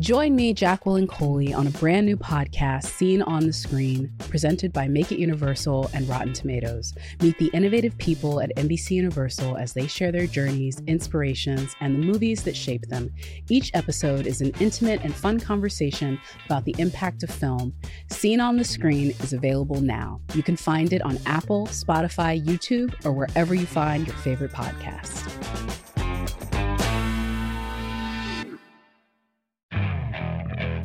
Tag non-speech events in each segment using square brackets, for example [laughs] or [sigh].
Join me, Jacqueline Coley, on a brand new podcast, Seen on the Screen, presented by Make It Universal and Rotten Tomatoes. Meet the innovative people at NBC Universal as they share their journeys, inspirations, and the movies that shape them. Each episode is an intimate and fun conversation about the impact of film. Seen on the Screen is available now. You can find it on Apple, Spotify, YouTube, or wherever you find your favorite podcasts.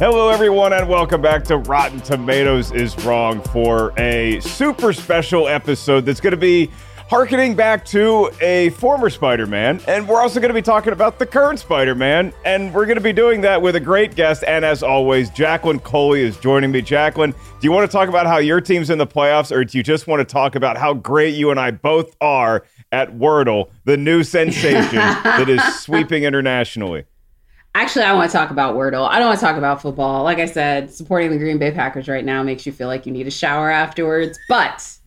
Hello, everyone, and welcome back to Rotten Tomatoes is Wrong for a super special episode that's going to be harkening back to a former Spider Man. And we're also going to be talking about the current Spider Man. And we're going to be doing that with a great guest. And as always, Jacqueline Coley is joining me. Jacqueline, do you want to talk about how your team's in the playoffs, or do you just want to talk about how great you and I both are at Wordle, the new sensation [laughs] that is sweeping internationally? Actually, I want to talk about Wordle. I don't want to talk about football. Like I said, supporting the Green Bay Packers right now makes you feel like you need a shower afterwards. But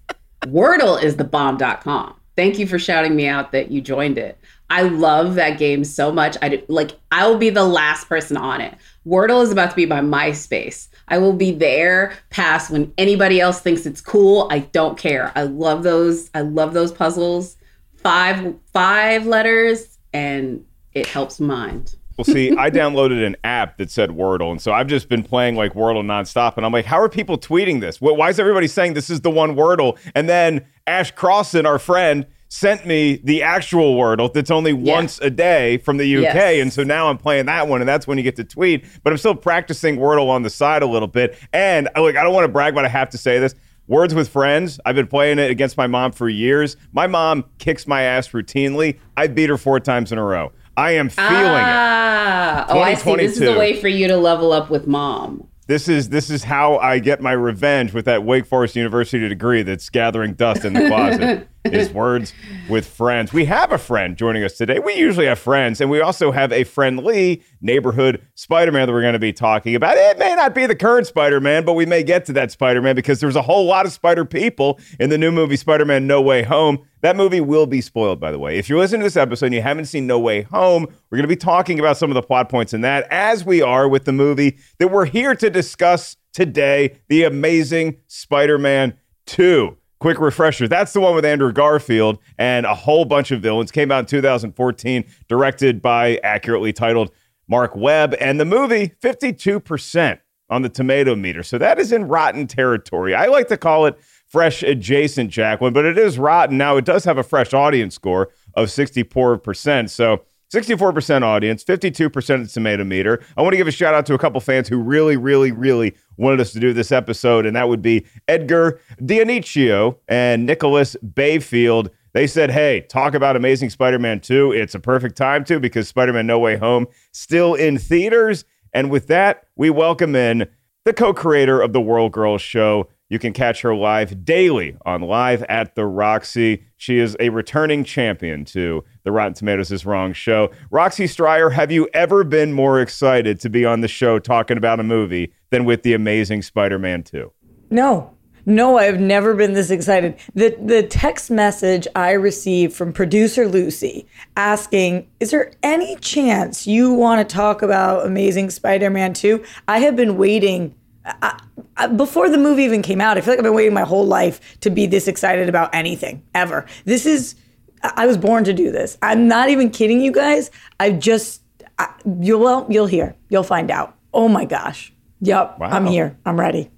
Wordle is the bomb.com. Thank you for shouting me out that you joined it. I love that game so much. I did, like I will be the last person on it. Wordle is about to be my MySpace. I will be there past when anybody else thinks it's cool. I don't care. I love those. I love those puzzles. Five five letters and it helps mind. Well, see, I downloaded an app that said Wordle, and so I've just been playing like Wordle nonstop. And I'm like, how are people tweeting this? Why is everybody saying this is the one Wordle? And then Ash Crossan, our friend, sent me the actual Wordle that's only yeah. once a day from the UK. Yes. And so now I'm playing that one, and that's when you get to tweet. But I'm still practicing Wordle on the side a little bit. And like, I don't want to brag, but I have to say this. Words with Friends. I've been playing it against my mom for years. My mom kicks my ass routinely. I beat her four times in a row. I am feeling ah, it. Oh, I see. This is a way for you to level up with mom. This is this is how I get my revenge with that Wake Forest University degree that's gathering dust in the closet. [laughs] is words with friends. We have a friend joining us today. We usually have friends, and we also have a friendly neighborhood Spider-Man that we're going to be talking about. It may not be the current Spider-Man, but we may get to that Spider-Man because there's a whole lot of Spider people in the new movie Spider-Man No Way Home. That movie will be spoiled, by the way. If you're listening to this episode and you haven't seen No Way Home, we're going to be talking about some of the plot points in that, as we are with the movie that we're here to discuss today, The Amazing Spider-Man 2 quick refresher. That's the one with andrew garfield and a whole bunch of villains. Came out in 2014 directed by accurately titled Mark webb. And the movie 52% on the tomato meter. So that is in rotten territory. I like to call it fresh adjacent Jack jacqueline but it is rotten. Now it does have a fresh audience score of 64% so 64% audience, 52% of the tomato meter. I want to give a shout out to a couple fans who really, really, really wanted us to do this episode, and that would be Edgar Dioniccio and Nicholas Bayfield. They said, hey, talk about Amazing Spider Man 2. It's a perfect time to because Spider Man No Way Home still in theaters. And with that, we welcome in the co creator of the World Girls show, you can catch her live daily on Live at the Roxy. She is a returning champion to the Rotten Tomatoes is Wrong show. Roxy Striar, have you ever been more excited to be on the show talking about a movie than with The Amazing Spider Man 2? No. No, I've never been this excited. The the text message I received from producer Lucy asking, "Is there any chance you want to talk about Amazing Spider-Man 2?" I have been waiting I, I, before the movie even came out, I feel like I've been waiting my whole life to be this excited about anything ever. This is, I was born to do this. I'm not even kidding you guys. I just, I, you'll well, you'll hear, you'll find out. Oh my gosh. Yep, wow. I'm here. I'm ready.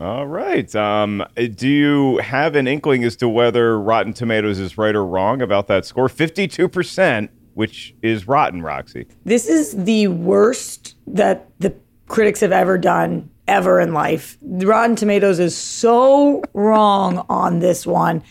All right. Um, do you have an inkling as to whether Rotten Tomatoes is right or wrong about that score? Fifty-two percent, which is rotten, Roxy. This is the worst that the critics have ever done ever in life. Rotten Tomatoes is so wrong on this one.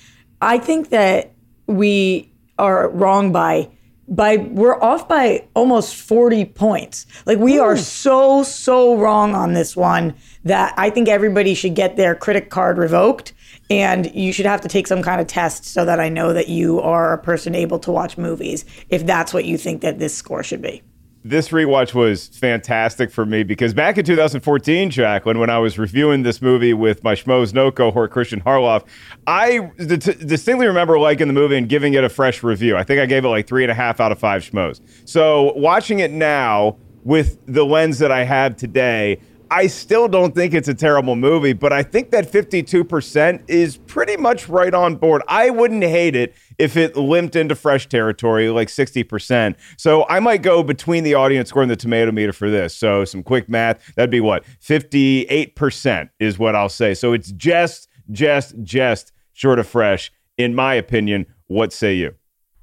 I think that we are wrong by by we're off by almost 40 points. Like we are hmm. so so wrong on this one that I think everybody should get their critic card revoked and you should have to take some kind of test so that I know that you are a person able to watch movies if that's what you think that this score should be this rewatch was fantastic for me because back in 2014, Jacqueline, when I was reviewing this movie with my Schmoes Know cohort, Christian Harloff, I distinctly remember liking the movie and giving it a fresh review. I think I gave it like three and a half out of five Schmoes. So watching it now with the lens that I have today, I still don't think it's a terrible movie, but I think that 52% is pretty much right on board. I wouldn't hate it if it limped into fresh territory, like 60%. So I might go between the audience score and the tomato meter for this. So some quick math, that'd be what? 58% is what I'll say. So it's just, just, just short of fresh, in my opinion. What say you?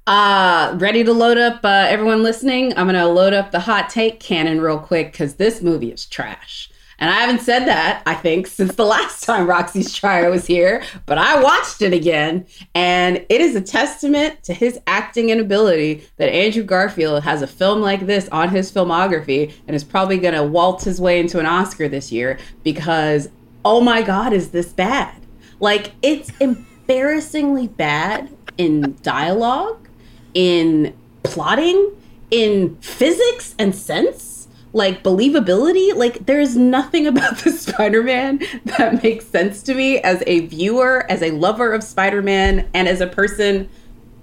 Uh, ready to load up uh, everyone listening? I'm going to load up the hot take cannon real quick because this movie is trash. And I haven't said that, I think, since the [laughs] last time Roxy's Striar was here, but I watched it again. And it is a testament to his acting and ability that Andrew Garfield has a film like this on his filmography and is probably going to waltz his way into an Oscar this year because, oh my God, is this bad? Like, it's embarrassingly bad in dialogue, in plotting, in physics and sense like believability? Like there's nothing [laughs] about the spider-man that makes sense to me as a viewer as a lover of spider-man and as a person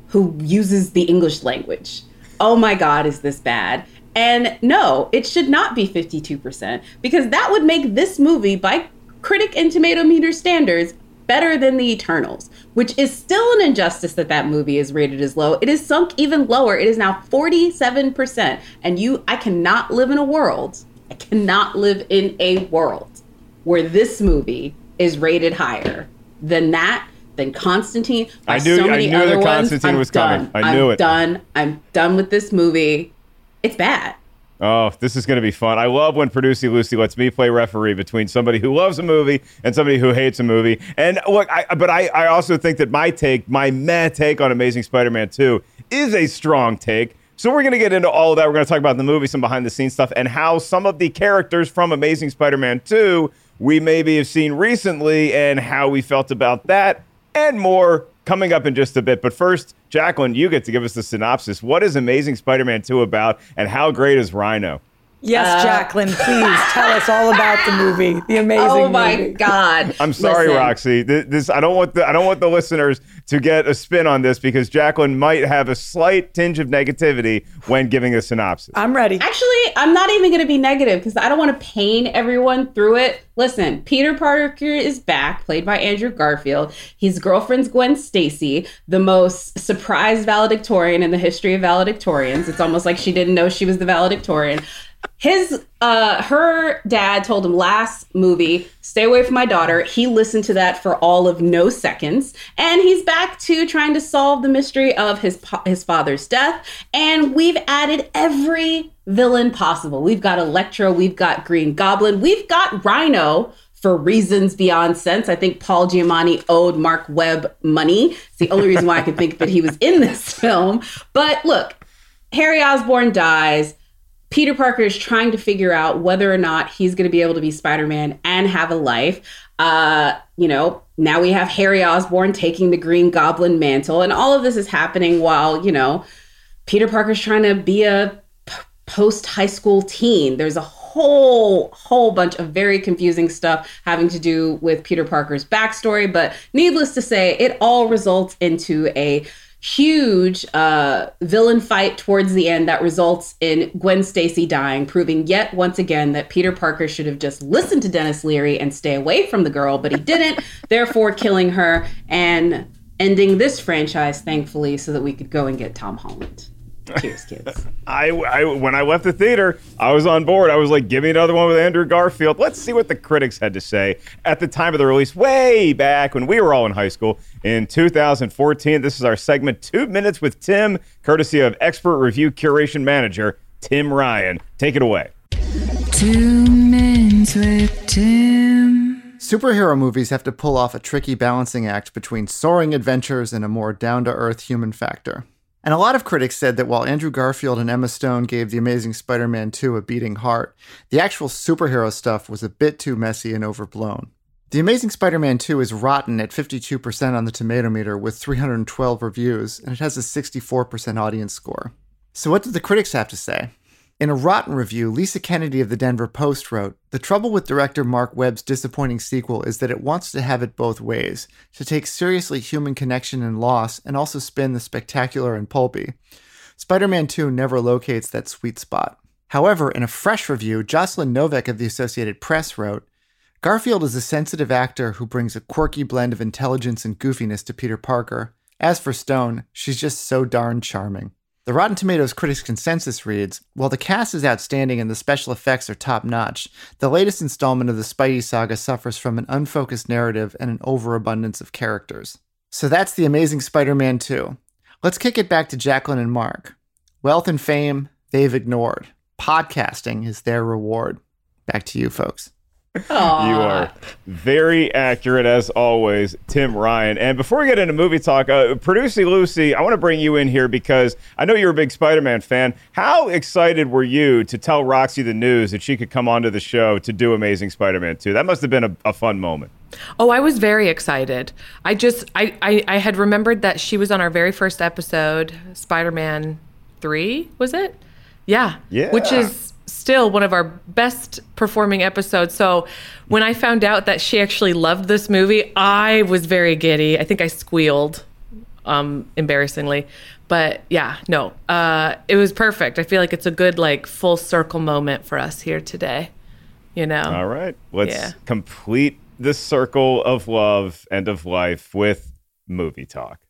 who uses the english language. Oh my god is this bad. And no it should not be 52% because that would make this movie by critic and tomato meter standards better than the Eternals, which is still an injustice that that movie is rated as low. It is sunk even lower. It is now 47%. And you, I cannot live in a world, I cannot live in a world where this movie is rated higher than that. Than Constantine. I knew, so I knew that Constantine ones. was coming. I knew it. I'm it. Done. I'm done with this movie. It's bad. Oh, this is going to be fun. I love when Producy Lucy lets me play referee between somebody who loves a movie and somebody who hates a movie. And look, I, but I, I also think that my take, my meh take on Amazing Spider Man 2 is a strong take. So we're going to get into all of that. We're going to talk about the movie, some behind the scenes stuff, and how some of the characters from Amazing Spider Man 2 we maybe have seen recently and how we felt about that and more coming up in just a bit. But first, Jacqueline, you get to give us the synopsis. What is Amazing Spider Man 2 about, and how great is Rhino? Yes, uh, Jacqueline, please tell us all about the movie, the [laughs] amazing. Oh my movie. God! I'm sorry, Listen. Roxy. This, this, I don't want the I don't want the listeners to get a spin on this because Jacqueline might have a slight tinge of negativity when giving a synopsis. I'm ready. Actually, I'm not even going to be negative because I don't want to pain everyone through it. Listen, Peter Parker is back, played by Andrew Garfield. His girlfriend's Gwen Stacy, the most surprised valedictorian in the history of valedictorians. It's almost like she didn't know she was the valedictorian his uh her dad told him last movie stay away from my daughter he listened to that for all of no seconds and he's back to trying to solve the mystery of his his father's death and we've added every villain possible we've got electro we've got green goblin we've got rhino for reasons beyond sense. I think Paul Giamatti owed Mark Webb money. It's the only reason why I could think that he was in this [laughs] film. But look, Harry Osborn dies. Peter Parker is trying to figure out whether or not he's going to be able to be Spider Man and have a life. Uh, you know, now we have Harry Osborn taking the Green Goblin mantle, and all of this is happening while, you know, Peter Parker's trying to be a p- post high school teen. There's a whole whole bunch of very confusing stuff having to do with Peter Parker's backstory, but needless to say, it all results into a huge uh, villain fight towards the end that results in Gwen Stacy dying, proving yet once again that Peter Parker should have just listened to Denis Leary and stay away from the girl, but he didn't, [laughs] therefore killing her and ending this franchise, thankfully, so that we could go and get Tom Holland. Cheers, kids. [laughs] I, I when I left the theater, I was on board. I was like, give me another one with Andrew Garfield. Let's see what the critics had to say at the time of the release, way back when we were all in high school in 2014. This is our segment, Two Minutes with Tim, courtesy of expert review curation manager Tim Ryan. Take it away. Two Minutes with Tim. Superhero movies have to pull off a tricky balancing act between soaring adventures and a more down to earth human factor. And a lot of critics said that while Andrew Garfield and Emma Stone gave The Amazing Spider Man 2 a beating heart, the actual superhero stuff was a bit too messy and overblown. The Amazing Spider Man 2 is rotten at 52% on the tomato meter with 312 reviews, and it has a 64% audience score. So, what did the critics have to say? In a rotten review, Lisa Kennedy of the Denver Post wrote The trouble with director Mark Webb's disappointing sequel is that it wants to have it both ways to take seriously human connection and loss, and also spin the spectacular and pulpy. Spider Man 2 never locates that sweet spot. However, in a fresh review, Jocelyn Noveck of the Associated Press wrote Garfield is a sensitive actor who brings a quirky blend of intelligence and goofiness to Peter Parker. As for Stone, she's just so darn charming. The Rotten Tomatoes critics consensus reads While the cast is outstanding and the special effects are top notch, the latest installment of the Spidey saga suffers from an unfocused narrative and an overabundance of characters. So that's The Amazing Spider Man 2. Let's kick it back to Jacqueline and Mark. Wealth and fame, they've ignored. Podcasting is their reward. Back to you, folks. You are very accurate as always, Tim Ryan. And before we get into movie talk, uh, producer Lucy, I want to bring you in here because I know you're a big Spider-Man fan. How excited were you to tell Roxy the news that she could come onto the show to do Amazing Spider-Man 2? That must have been a, a fun moment. Oh, I was very excited. I just I, I I had remembered that she was on our very first episode, Spider-Man 3, was it? Yeah. Yeah. Which is still one of our best performing episodes. So when I found out that she actually loved this movie, I was very giddy. I think I squealed um embarrassingly. But yeah, no. Uh it was perfect. I feel like it's a good like full circle moment for us here today. You know. All right. Let's Yeah. complete the circle of love and of life with movie talk.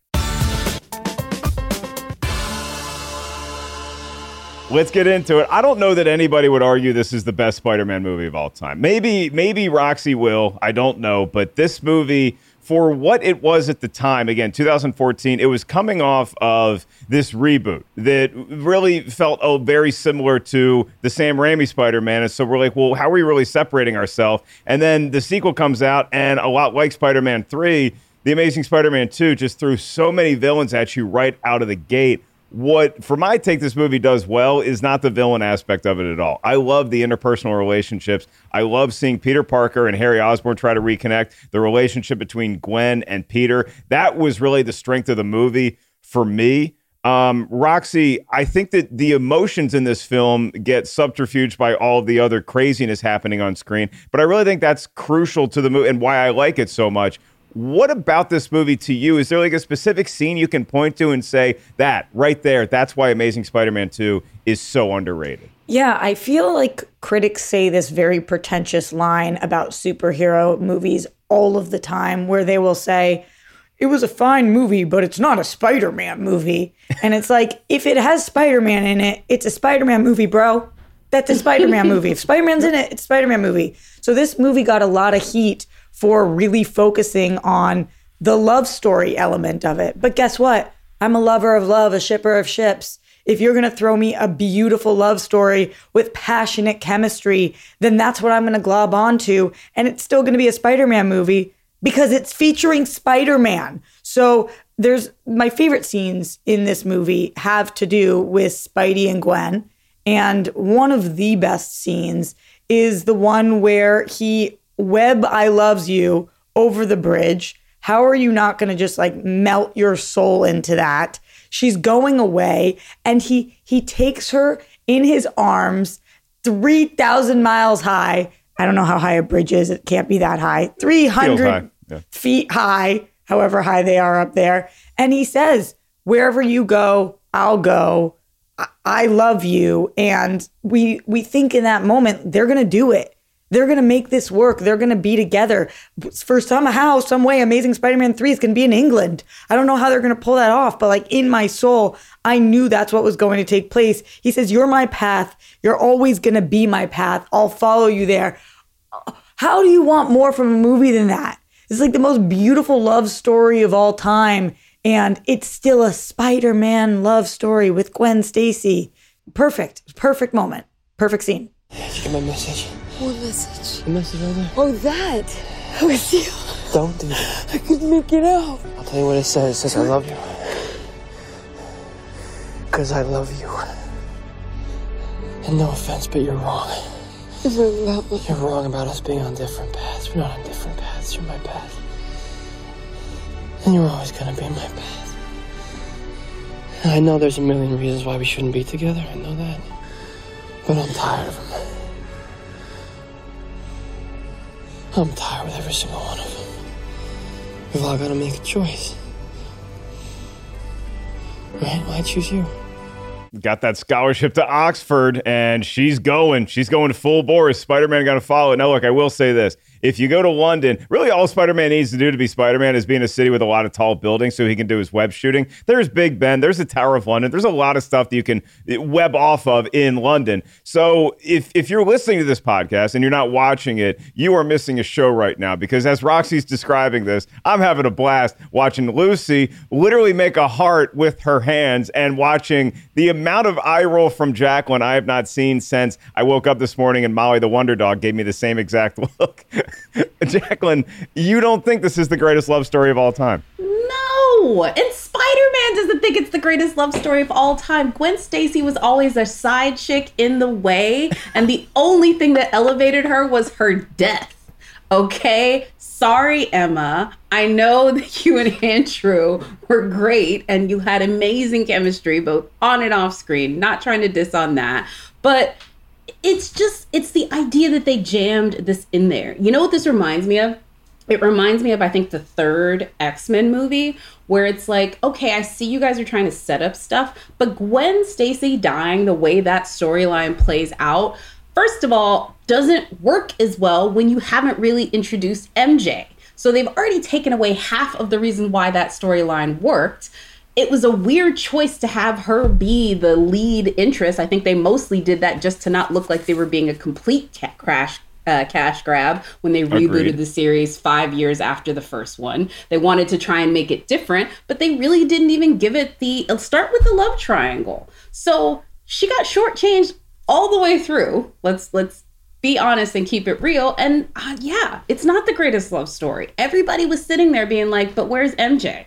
Let's get into it. I don't know that anybody would argue this is the best Spider-Man movie of all time. Maybe maybe Roxy will. I don't know, but this movie for what it was at the time, again, 2014, it was coming off of this reboot that really felt oh, very similar to the Sam Raimi Spider Man. And so we're like, well, how are we really separating ourselves? And then the sequel comes out, and a lot like Spider Man 3, The Amazing Spider Man 2 just threw so many villains at you right out of the gate what for my take this movie does well is not the villain aspect of it at all. I love the interpersonal relationships. I love seeing Peter Parker and Harry Osborn try to reconnect the relationship between Gwen and Peter. That was really the strength of the movie for me. Um, Roxy, I think that the emotions in this film get subterfuged by all the other craziness happening on screen, but I really think that's crucial to the movie and why I like it so much. What about this movie to you? Is there like a specific scene you can point to and say that right there, that's why Amazing Spider Man 2 is so underrated? Yeah, I feel like critics say this very pretentious line about superhero movies all of the time, where they will say, it was a fine movie, but it's not a Spider Man movie. [laughs] And it's like, if it has Spider Man in it, it's a Spider Man movie, bro. That's a Spider Man [laughs] movie. If Spider Man's in it, it's a Spider Man movie. So this movie got a lot of heat for really focusing on the love story element of it. But guess what? I'm a lover of love, a shipper of ships. If you're going to throw me a beautiful love story with passionate chemistry, then that's what I'm going to glob onto. And it's still going to be a Spider Man movie because it's featuring Spider Man. So there's my favorite scenes in this movie have to do with Spidey and Gwen. And one of the best scenes is the one where he Web I loves you over the bridge. How are you not going to just like melt your soul into that? She's going away and he he takes her in his arms 3000 miles high. I don't know how high a bridge is. It can't be that high. 300 high, yeah. feet high, however high they are up there. And he says, "Wherever you go, I'll go. I, I love you." And we we think in that moment they're going to do it. They're going to make this work. They're going to be together. For somehow, some way, Amazing Spider-Man 3 is going to be in England. I don't know how they're going to pull that off, but like in my soul, I knew that's what was going to take place. He says, "You're my path. You're always going to be my path. I'll follow you there." How do you want more from a movie than that? It's like the most beautiful love story of all time. And it's still a Spider Man love story with Gwen Stacy. Perfect. Perfect moment. Perfect scene. My message? What message? The message right there. Oh, that. [laughs] I was you? Don't do that. I couldn't make it out. I'll tell you what it says. It says I love you. because I love you. And no offense, but you're wrong. You're wrong about us being on different paths. We're not on different paths. You're my path. And you're always gonna be my path. And I know there's a million reasons why we shouldn't be together. I know that. But I'm tired of them. I'm tired with every single one of them. We've all gotta make a choice. Right? Why choose you? got that scholarship to Oxford, and she's going. She's going full bore. Spider Man going to follow it? Now, look, I will say this. If you go to London, really all Spider Man needs to do to be Spider Man is be in a city with a lot of tall buildings so he can do his web shooting. There's Big Ben, there's the Tower of London, there's a lot of stuff that you can eh, web off of in London. So if, if you're listening to this podcast and you're not watching it, you are missing a show right now because as Roxy's describing this, I'm having a blast watching Lucy literally make a heart with her hands and watching the amount of eye roll from Jacqueline I have not seen since I woke up this morning and Molly the Wonder Dog gave me the same exact [laughs] look. [laughs] Jacqueline, you don't think this is the greatest love story of all time? No, and Spider-Man doesn't think it's the greatest love story of all time. Gwen Stacy was always a side chick in the way, and the only thing that elevated her was her death. Okay, sorry, Emma. I know [laughs] that you and Andrew were great and you had amazing chemistry both on and off screen. Not trying to diss on that, but it's just it's the idea that they jammed this in there. You know what this reminds me of? It reminds me of I think the third X-Men movie where it's like, okay, I see you guys are trying to set up stuff, but Gwen Stacy dying the way that storyline plays out, first of all, doesn't work as well when you haven't really introduced MJ. So they've already taken away half of the reason why that storyline worked it was a weird choice to have her be the lead interest. I think they mostly did that just to not look like they were being a complete ca- crash uh, cash grab when they rebooted Agreed. the series five years after the first one. They wanted to try and make it different, but they really didn't even give it the it'll start with the love triangle. So she got shortchanged all the way through. Let's let's be honest and keep it real. And uh, yeah, it's not the greatest love story. Everybody was sitting there being like, "But where's MJ?"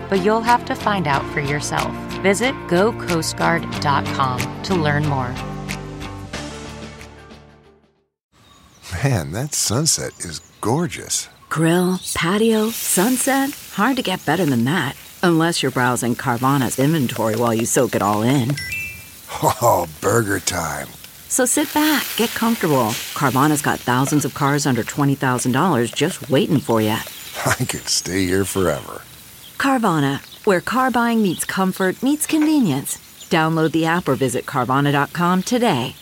but you'll have to find out for yourself. Visit gocoastguard.com to learn more. Man, that sunset is gorgeous. Grill, patio, sunset. Hard to get better than that. Unless you're browsing Carvana's inventory while you soak it all in. Oh, burger time. So sit back, get comfortable. Carvana's got thousands of cars under $20,000 just waiting for you. [laughs] I could stay here forever. Carvana, where car buying meets comfort, meets convenience. Download the app or visit Carvana.com today.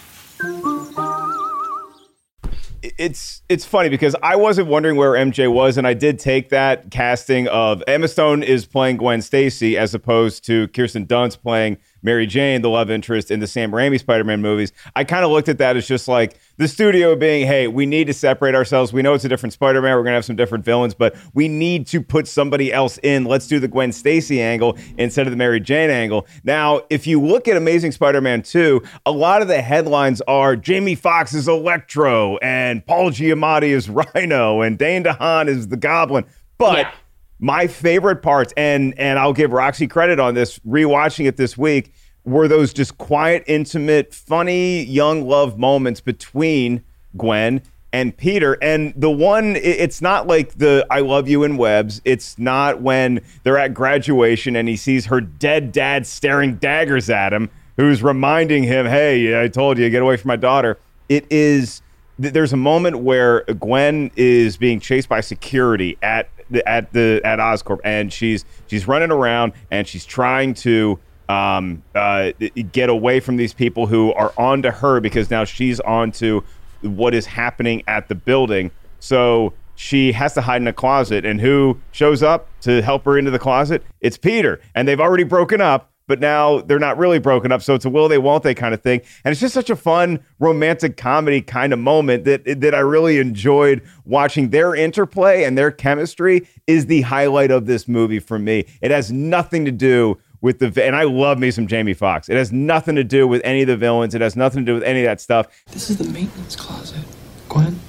it's it's funny because I wasn't wondering where MJ was, and I did take that casting of Emma Stone is playing Gwen Stacy as opposed to Kirsten Dunst playing Mary Jane, the love interest in the Sam Raimi Spider-Man movies. I kind of looked at that as just like the studio being, hey, we need to separate ourselves. We know it's a different Spider-Man. We're gonna have some different villains, but we need to put somebody else in. Let's do the Gwen Stacy angle instead of the Mary Jane angle. Now, if you look at Amazing Spider-Man 2, a lot of the headlines are Jamie Foxx is Electro and Paul Giamatti is Rhino and Dane DeHaan is the Goblin. But my favorite parts, and and I'll give Roxy credit on this, rewatching it this week, were those just quiet, intimate, funny, young love moments between Gwen and Peter. And the one, it's not like the I love you in webs. It's not when they're at graduation and he sees her dead dad staring daggers at him, who's reminding him, hey, I told you, get away from my daughter. It is there's a moment where Gwen is being chased by security at at the at Oscorp, and she's she's running around and she's trying to um, uh, get away from these people who are onto her because now she's onto what is happening at the building. So she has to hide in a closet, and who shows up to help her into the closet? It's Peter, and they've already broken up. But now they're not really broken up. So it's a will they, won't they kind of thing. And it's just such a fun romantic comedy kind of moment that that I really enjoyed watching their interplay and their chemistry is the highlight of this movie for me. It has nothing to do with the and I love me some Jamie Foxx. It has nothing to do with any of the villains. It has nothing to do with any of that stuff. This is the maintenance closet, Gwen.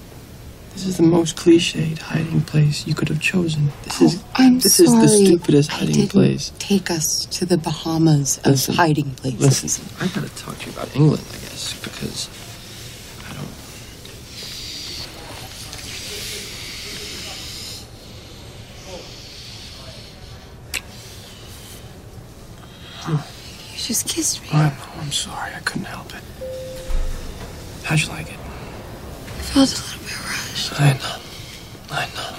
This is the most cliched hiding place you could have chosen. This oh, is I'm this sorry. is the stupidest I hiding didn't place. Take us to the Bahamas of Listen, hiding places. Listen, I gotta talk to you about England, I guess, because I don't. You just kissed me. I know, I'm sorry. I couldn't help it. How'd you like it? I felt a little bit rushed. I know. I know.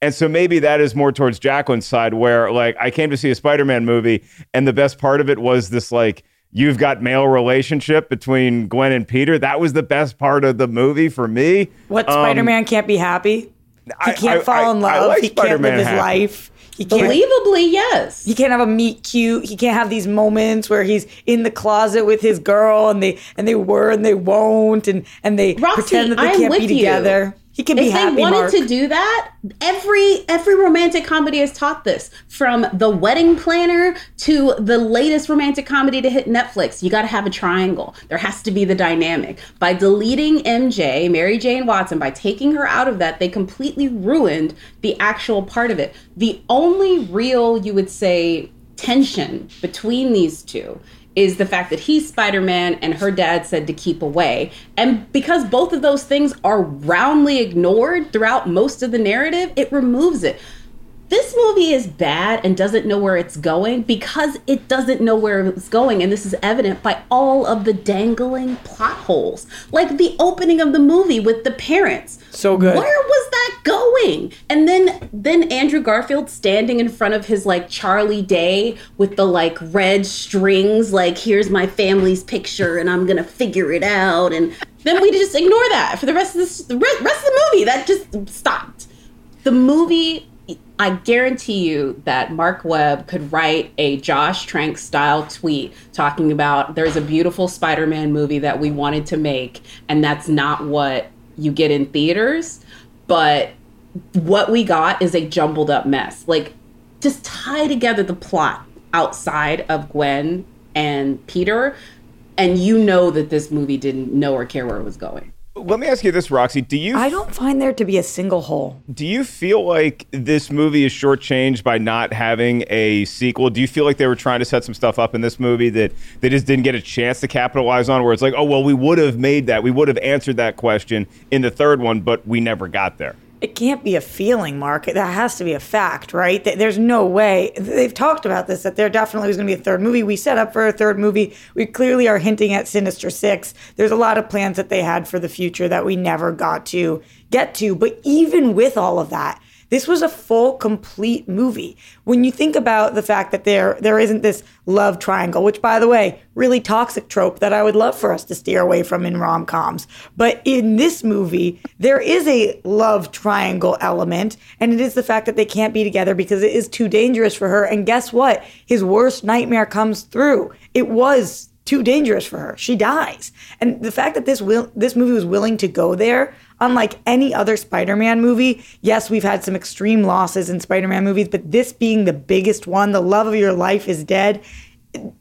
And so maybe that is more towards Jacqueline's side, where like I came to see a Spider-Man movie, and the best part of it was this like you've got male relationship between Gwen and Peter. That was the best part of the movie for me. What Um, Spider-Man can't be happy? He can't I- fall in I- I love. like he can't Spider-Man live his happy. life. He. Believably, yes. He can't have a meet cute. He can't have these moments where he's in the closet with his girl and they and they were and they won't and and they Roxy, pretend that they I am can't be together. you. He can if be happy. they wanted Mark. to do that, every every romantic comedy has taught this. From The Wedding Planner to the latest romantic comedy to hit Netflix, you got to have a triangle. There has to be the dynamic. By deleting MJ, Mary Jane Watson, by taking her out of that, they completely ruined the actual part of it. The only real, you would say, tension between these two is the fact that he's Spider Man and her dad said to keep away. And because both of those things are roundly ignored throughout most of the narrative, it removes it. This movie is bad and doesn't know where it's going because it doesn't know where it's going. And this is evident by all of the dangling plot holes. Like the opening of the movie with the parents. So good. Where was that going? And then then Andrew Garfield standing in front of his like Charlie Day with the like red strings, like here's my family's picture and I'm gonna figure it out. And then we just ignore that for the rest of this the rest of the movie. That just stopped. The movie I guarantee you that Mark Webb could write a Josh Trank style tweet talking about there's a beautiful Spider Man movie that we wanted to make, and that's not what you get in theaters. But what we got is a jumbled up mess. Like, just tie together the plot outside of Gwen and Peter, and you know that this movie didn't know or care where it was going. Let me ask you this, Roxy. Do you I don't find there to be a single hole. do you feel like this movie is shortchanged by not having a sequel? Do you feel like they were trying to set some stuff up in this movie that they just didn't get a chance to capitalize on? Where it's like, oh well, we would have made that, we would have answered that question in the third one, but we never got there. It can't be a feeling, Mark. That has to be a fact, right? There's no way. They've talked about this that there definitely was going to be a third movie. We set up for a third movie. We clearly are hinting at Sinister Six. There's a lot of plans that they had for the future that we never got to get to. But even with all of that, this was a full, complete movie. When you think about the fact that there there isn't this love triangle, which, by the way, really toxic trope that I would love for us to steer away from in rom coms. But in this movie, there is a love triangle element, and it is the fact that they can't be together because it is too dangerous for her. And guess what? His worst nightmare comes through. It was too dangerous for her. She dies. And the fact that this will this movie was willing to go there, unlike any other Spider-Man movie, yes, we've had some extreme losses in Spider-Man movies, but this being the biggest one, the love of your life is dead.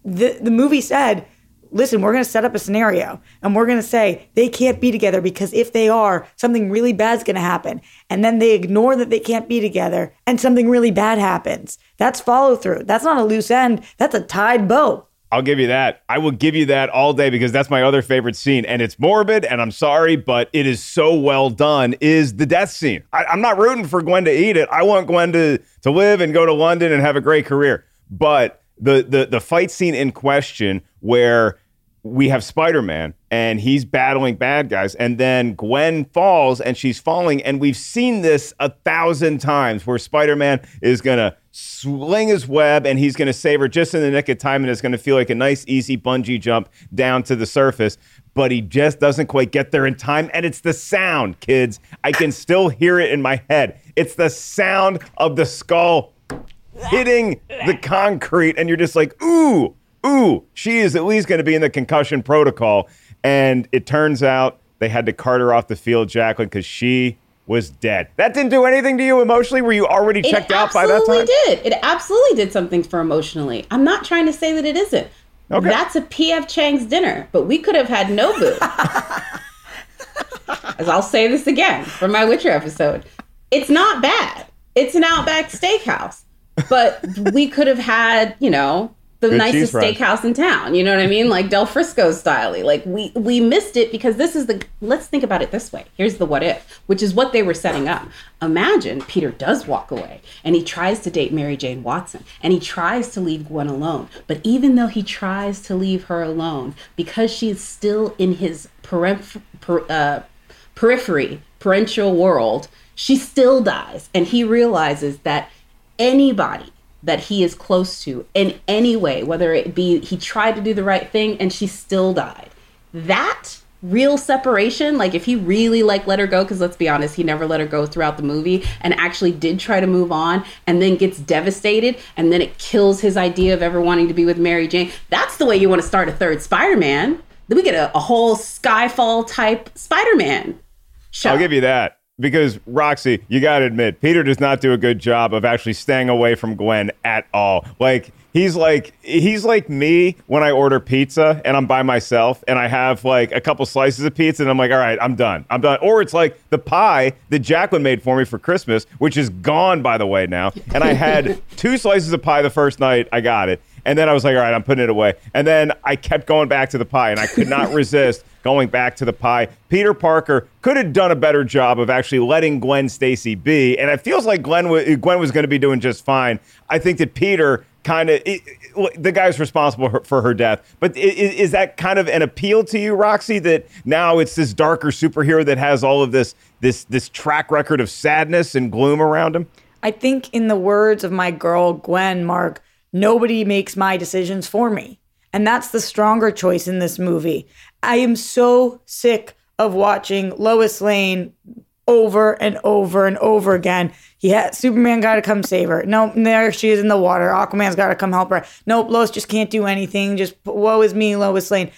The the movie said, listen, we're going to set up a scenario and we're going to say they can't be together because if they are, something really bad's going to happen. And then they ignore that they can't be together and something really bad happens. That's follow through. That's not a loose end. That's a tied bow. I'll give you that. I will give you that all day because that's my other favorite scene. And it's morbid, and I'm sorry, but it is so well done. Is the death scene. I, I'm not rooting for Gwen to eat it. I want Gwen to, to live and go to London and have a great career. But the the the fight scene in question where we have Spider-Man and he's battling bad guys and then Gwen falls and she's falling and we've seen this a thousand times where Spider-Man is to sling his web and he's going to save her just in the nick of time and it's going to feel like a nice easy bungee jump down to the surface. But he just doesn't quite get there in time and it's the sound kids. I can still hear it in my head. It's the sound of the skull hitting the concrete and you're just like ooh ooh, she is at least going to be in the concussion protocol. And it turns out they had to cart her off the field, Jacqueline, because she was dead. That didn't do anything to you emotionally? Were you already checked out by that time? It absolutely did. It absolutely did something for emotionally. I'm not trying to say that it isn't. Okay. That's a PF Chang's dinner, but we could have had Nobu. [laughs] As I'll say this again from my Witcher episode. It's not bad. It's an Outback Steakhouse, but we could have had, you know, the Good nicest steakhouse in town. You know what I mean? Like Del Frisco style. Like we we missed it because this is the let's think about it this way. Here's the what if, which is what they were setting up. Imagine Peter does walk away and he tries to date Mary Jane Watson and he tries to leave Gwen alone. But even though he tries to leave her alone, because she's still in his per, uh, periphery, parental world, she still dies. And he realizes that anybody that he is close to in any way, whether it be he tried to do the right thing and she still died. That real separation, like if he really like let her go, because let's be honest, he never let her go throughout the movie and actually did try to move on and then gets devastated and then it kills his idea of ever wanting to be with Mary Jane. That's the way you want to start a third Spider-Man. Then we get a, a whole Skyfall type Spider-Man show. I'll give you that. Because Roxy, you got to admit, Peter does not do a good job of actually staying away from Gwen at all. Like he's like he's like me when I order pizza and I'm by myself and I have like a couple slices of pizza and I'm like, all right, I'm done, I'm done. Or it's like the pie that Jacqueline made for me for Christmas, which is gone by the way now. And I had [laughs] two slices of pie the first night I got it. And then I was like, all right, I'm putting it away. And then I kept going back to the pie, and I could not [laughs] resist going back to the pie. Peter Parker could have done a better job of actually letting Gwen Stacy be, and it feels like Gwen wa- Gwen was going to be doing just fine. I think that Peter kind of the guy's responsible for- her death. But i- i- is that kind of an appeal to you, Roxy? That now it's this darker superhero that has all of this this this track record of sadness and gloom around him. I think, in the words of my girl Gwen, Mark, nobody makes my decisions for me. And that's the stronger choice in this movie. I am so sick of watching Lois Lane over and over and over again. Yeah, Superman got to come save her. Nope, there she is in the water. Aquaman's got to come help her. Nope, Lois just can't do anything. Just woe is me, Lois Lane.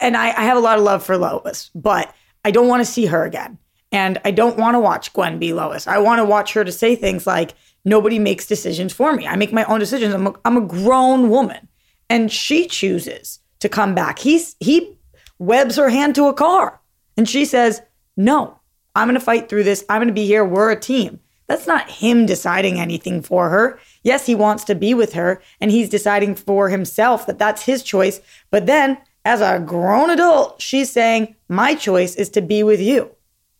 And I, I have a lot of love for Lois, but I don't want to see her again. And I don't want to watch Gwen be Lois. I want to watch her to say things like, nobody makes decisions for me. I make my own decisions. I'm a, I'm a grown woman. And she chooses to come back. He's he webs her hand to a car. And she says, No, I'm gonna fight through this. I'm gonna be here. We're a team. That's not him deciding anything for her. Yes, he wants to be with her and he's deciding for himself that that's his choice. But then, as a grown adult, she's saying, My choice is to be with you.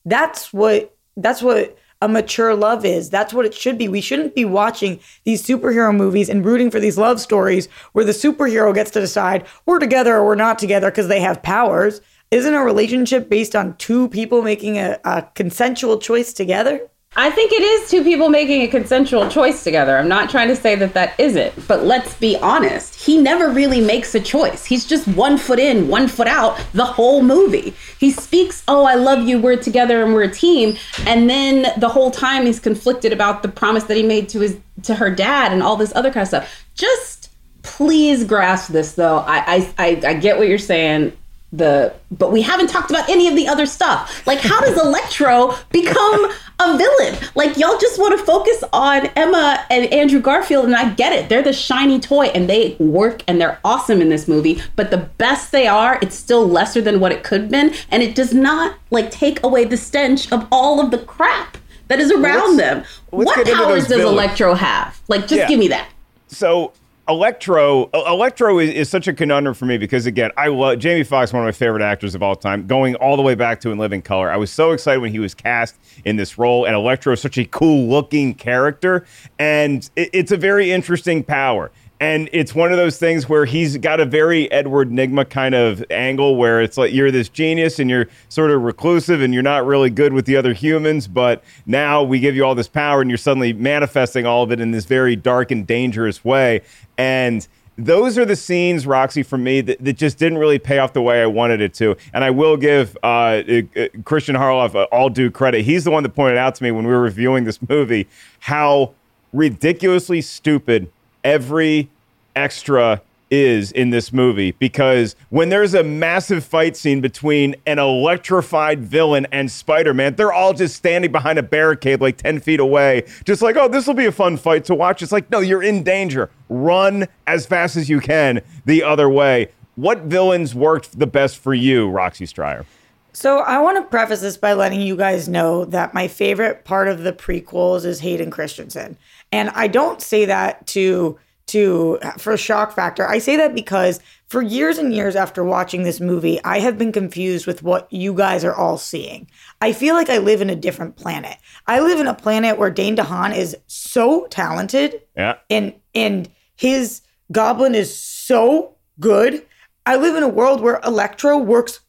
That's what that's what a mature love is. That's what it should be. We shouldn't be watching these superhero movies and rooting for these love stories where the superhero gets to decide we're together or we're not together because they have powers. Isn't a relationship based on two people making a, a consensual choice together? I think it is two people making a consensual choice together. I'm not trying to say that that isn't, but let's be honest. He never really makes a choice. He's just one foot in, one foot out the whole movie. He speaks, "Oh, I love you. We're together and we're a team." And then the whole time he's conflicted about the promise that he made to his to her dad and all this other kind of stuff. Just please grasp this though. I I I, I get what you're saying the but we haven't talked about any of the other stuff. Like how does electro become a villain? Like y'all just want to focus on emma and andrew garfield and i get it. They're the shiny toy and they work and they're awesome in this movie but the best they are it's still lesser than what it could have been and it does not like take away the stench of all of the crap that is around Let's- them. let's what powers does villains. electro have? Like just Yeah. give me that. So Electro, Electro is, is such a conundrum for me because again, I love Jamie Foxx, one of my favorite actors of all time, going all the way back to In Living Color. I was so excited when he was cast in this role, and Electro is such a cool looking character, and it, it's a very interesting power. And it's one of those things where he's got a very Edward Nygma kind of angle where it's like you're this genius and you're sort of reclusive and you're not really good with the other humans, but now we give you all this power and you're suddenly manifesting all of it in this very dark and dangerous way. And those are the scenes, Roxy, for me that, that just didn't really pay off the way I wanted it to. And I will give uh, uh, Christian Harloff uh, all due credit. He's the one that pointed out to me when we were reviewing this movie how ridiculously stupid every extra is in this movie because when there's a massive fight scene between an electrified villain and Spider Man, they're all just standing behind a barricade like 10 feet away, just like, oh, this will be a fun fight to watch. It's like, no, you're in danger. Run as fast as you can the other way. What villains worked the best for you, Roxy Striar? So I want to preface this by letting you guys know that my favorite part of the prequels is Hayden Christensen. And I don't say that to to for shock factor. I say that because for years and years after watching this movie, I have been confused with what you guys are all seeing. I feel like I live in a different planet. I live in a planet where Dane DeHaan is so talented Yeah. and and his goblin is so good. I live in a world where Electro works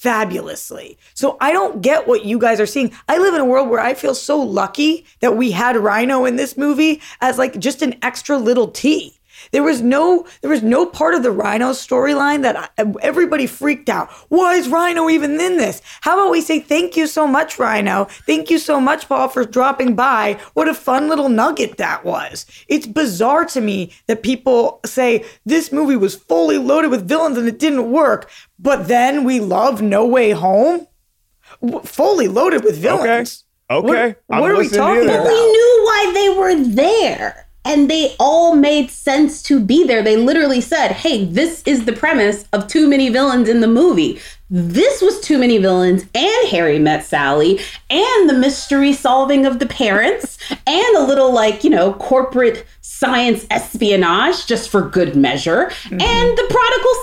fabulously. So I don't get what you guys are seeing. I live in a world where I feel so lucky that we had Rhino in this movie as like just an extra little T. There was no there was no part of the Rhino storyline that I, everybody freaked out. Why is Rhino even in this? How about we say thank you so much Rhino? Thank you so much Paul for dropping by. What a fun little nugget that was. It's bizarre to me that people say this movie was fully loaded with villains and it didn't work, but then we love No Way Home? W- Fully loaded with villains. Okay. What, what are we talking But about? we knew why they were there. And they all made sense to be there. They literally said, hey, this is the premise of too many villains in the movie. This was too many villains, and Harry met Sally, and the mystery solving of the parents, and a little like, you know, corporate science espionage just for good measure, mm-hmm. and the prodigal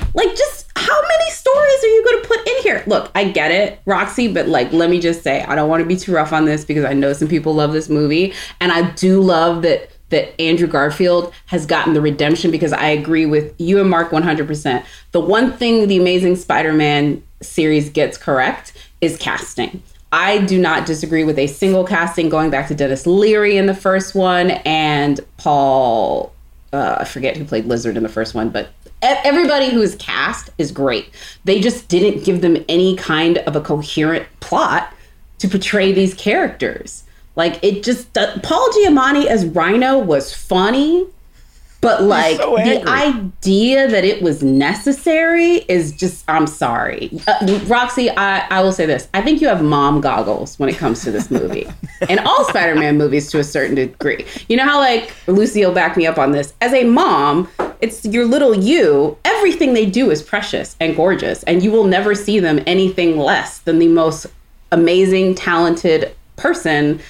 son. Like, just how many stories are you going to put in here? Look, I get it, Roxy, but like, let me just say, I don't want to be too rough on this because I know some people love this movie, and I do love that that Andrew Garfield has gotten the redemption because I agree with you and Mark 100%. The one thing the Amazing Spider-Man series gets correct is casting. I do not disagree with a single casting going back to Denis Leary in the first one and Paul uh, I forget who played Lizard in the first one, but everybody who is cast is great. They just didn't give them any kind of a coherent plot to portray these characters. Like it just uh, Paul Giamatti as Rhino was funny, but like so the idea that it was necessary is just I'm sorry. Uh, Roxy, I, I will say this. I think you have mom goggles when it comes to this movie. [laughs] and all Spider-Man movies to a certain degree. You know how like Lucy will back me up on this. As a mom, it's your little you. Everything they do is precious and gorgeous and you will never see them anything less than the most amazing talented person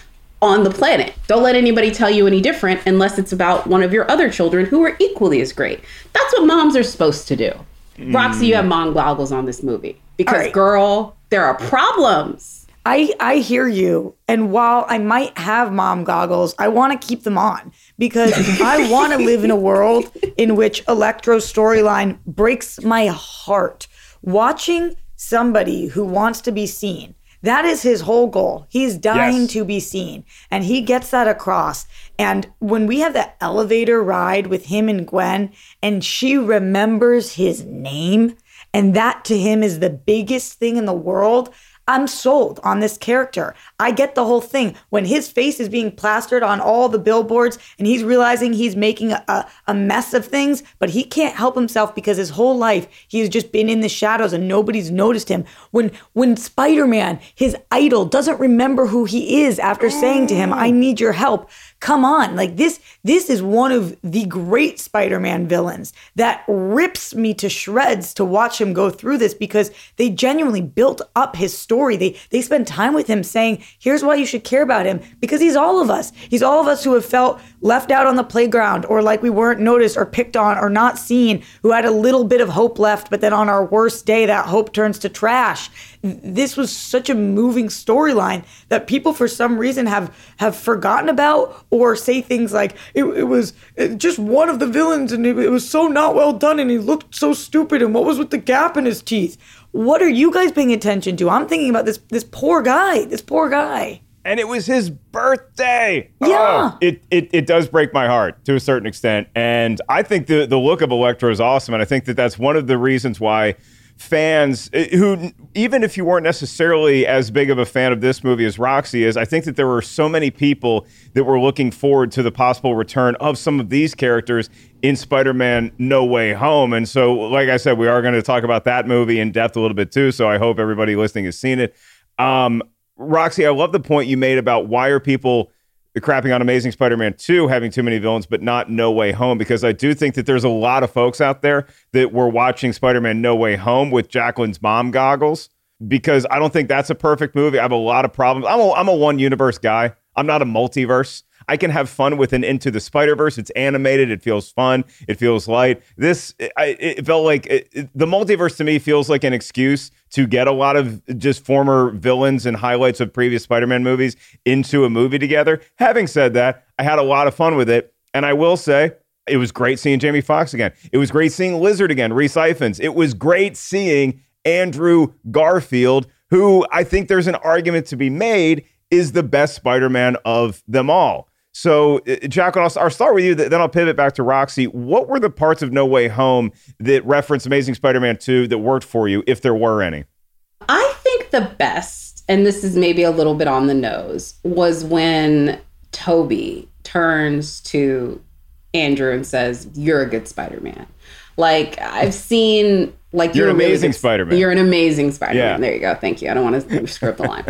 on the planet. Don't let anybody tell you any different unless it's about one of your other children who are equally as great. That's what moms are supposed to do. Roxy, you have mm. mom goggles on this movie because, All right. girl, there are problems. I I hear you, and while I might have mom goggles, I want to keep them on because I want to live in a world in which Electro's storyline breaks my heart. Watching somebody who wants to be seen. That is his whole goal. He's dying Yes. to be seen, and he gets that across. And when we have that elevator ride with him and Gwen, and she remembers his name, and that to him is the biggest thing in the world. I'm sold on this character. I get the whole thing. When his face is being plastered on all the billboards and he's realizing he's making a, a, mess of things, but he can't help himself because his whole life he's just been in the shadows and nobody's noticed him. When when Spider-Man, his idol, doesn't remember who he is after saying to him, mm. I need your help. Come on. Like this, this is one of the great Spider-Man villains that rips me to shreds to watch him go through this because they genuinely built up his story. They they spend time with him saying, here's why you should care about him. Because he's all of us. He's all of us who have felt left out on the playground or like we weren't noticed or picked on or not seen, who had a little bit of hope left, but then on our worst day, that hope turns to trash. This was such a moving storyline that people for some reason have have forgotten about or say things like it, it was just one of the villains and it, it was so not well done and he looked so stupid and what was with the gap in his teeth. What are you guys paying attention to? I'm thinking about this this poor guy this poor guy and it was his birthday. Yeah. Oh, it, it it does break my heart to a certain extent, and I think the the look of Electro is awesome, and I think that that's one of the reasons why fans uh, who, even if you weren't necessarily as big of a fan of this movie as Roxy is, I think that there were so many people that were looking forward to the possible return of some of these characters in Spider Man No Way Home. And so, like I said, we are going to talk about that movie in depth a little bit too. So I hope everybody listening has seen it. Um, Roxy, I love the point you made about why are people crapping on Amazing Spider-Man 2 having too many villains, but not No Way Home, because I do think that there's a lot of folks out there that were watching Spider-Man No Way Home with Jacqueline's mom goggles, because I don't think that's a perfect movie. I have a lot of problems. I'm a, I'm a one universe guy. I'm not a multiverse. I can have fun with an Into the Spider Verse. It's animated. It feels fun. It feels light. This, I, it felt like it, it, the multiverse to me feels like an excuse to get a lot of just former villains and highlights of previous Spider Man movies into a movie together. Having said that, I had a lot of fun with it. And I will say, it was great seeing Jamie Foxx again. It was great seeing Lizard again, Rhys Ifans. It was great seeing Andrew Garfield, who I think there's an argument to be made is the best Spider Man of them all. So, uh, Jack, I'll, I'll start with you, then I'll pivot back to Roxy. What were the parts of No Way Home that reference Amazing Spider Man 2 that worked for you, if there were any? I think the best, and this is maybe a little bit on the nose, was when Tobey turns to Andrew and says, You're a good Spider Man. Like, I've seen, like, you're, you're an a really amazing Spider Man. You're an amazing Spider Man. Yeah. There you go. Thank you. I don't want to screw up the line.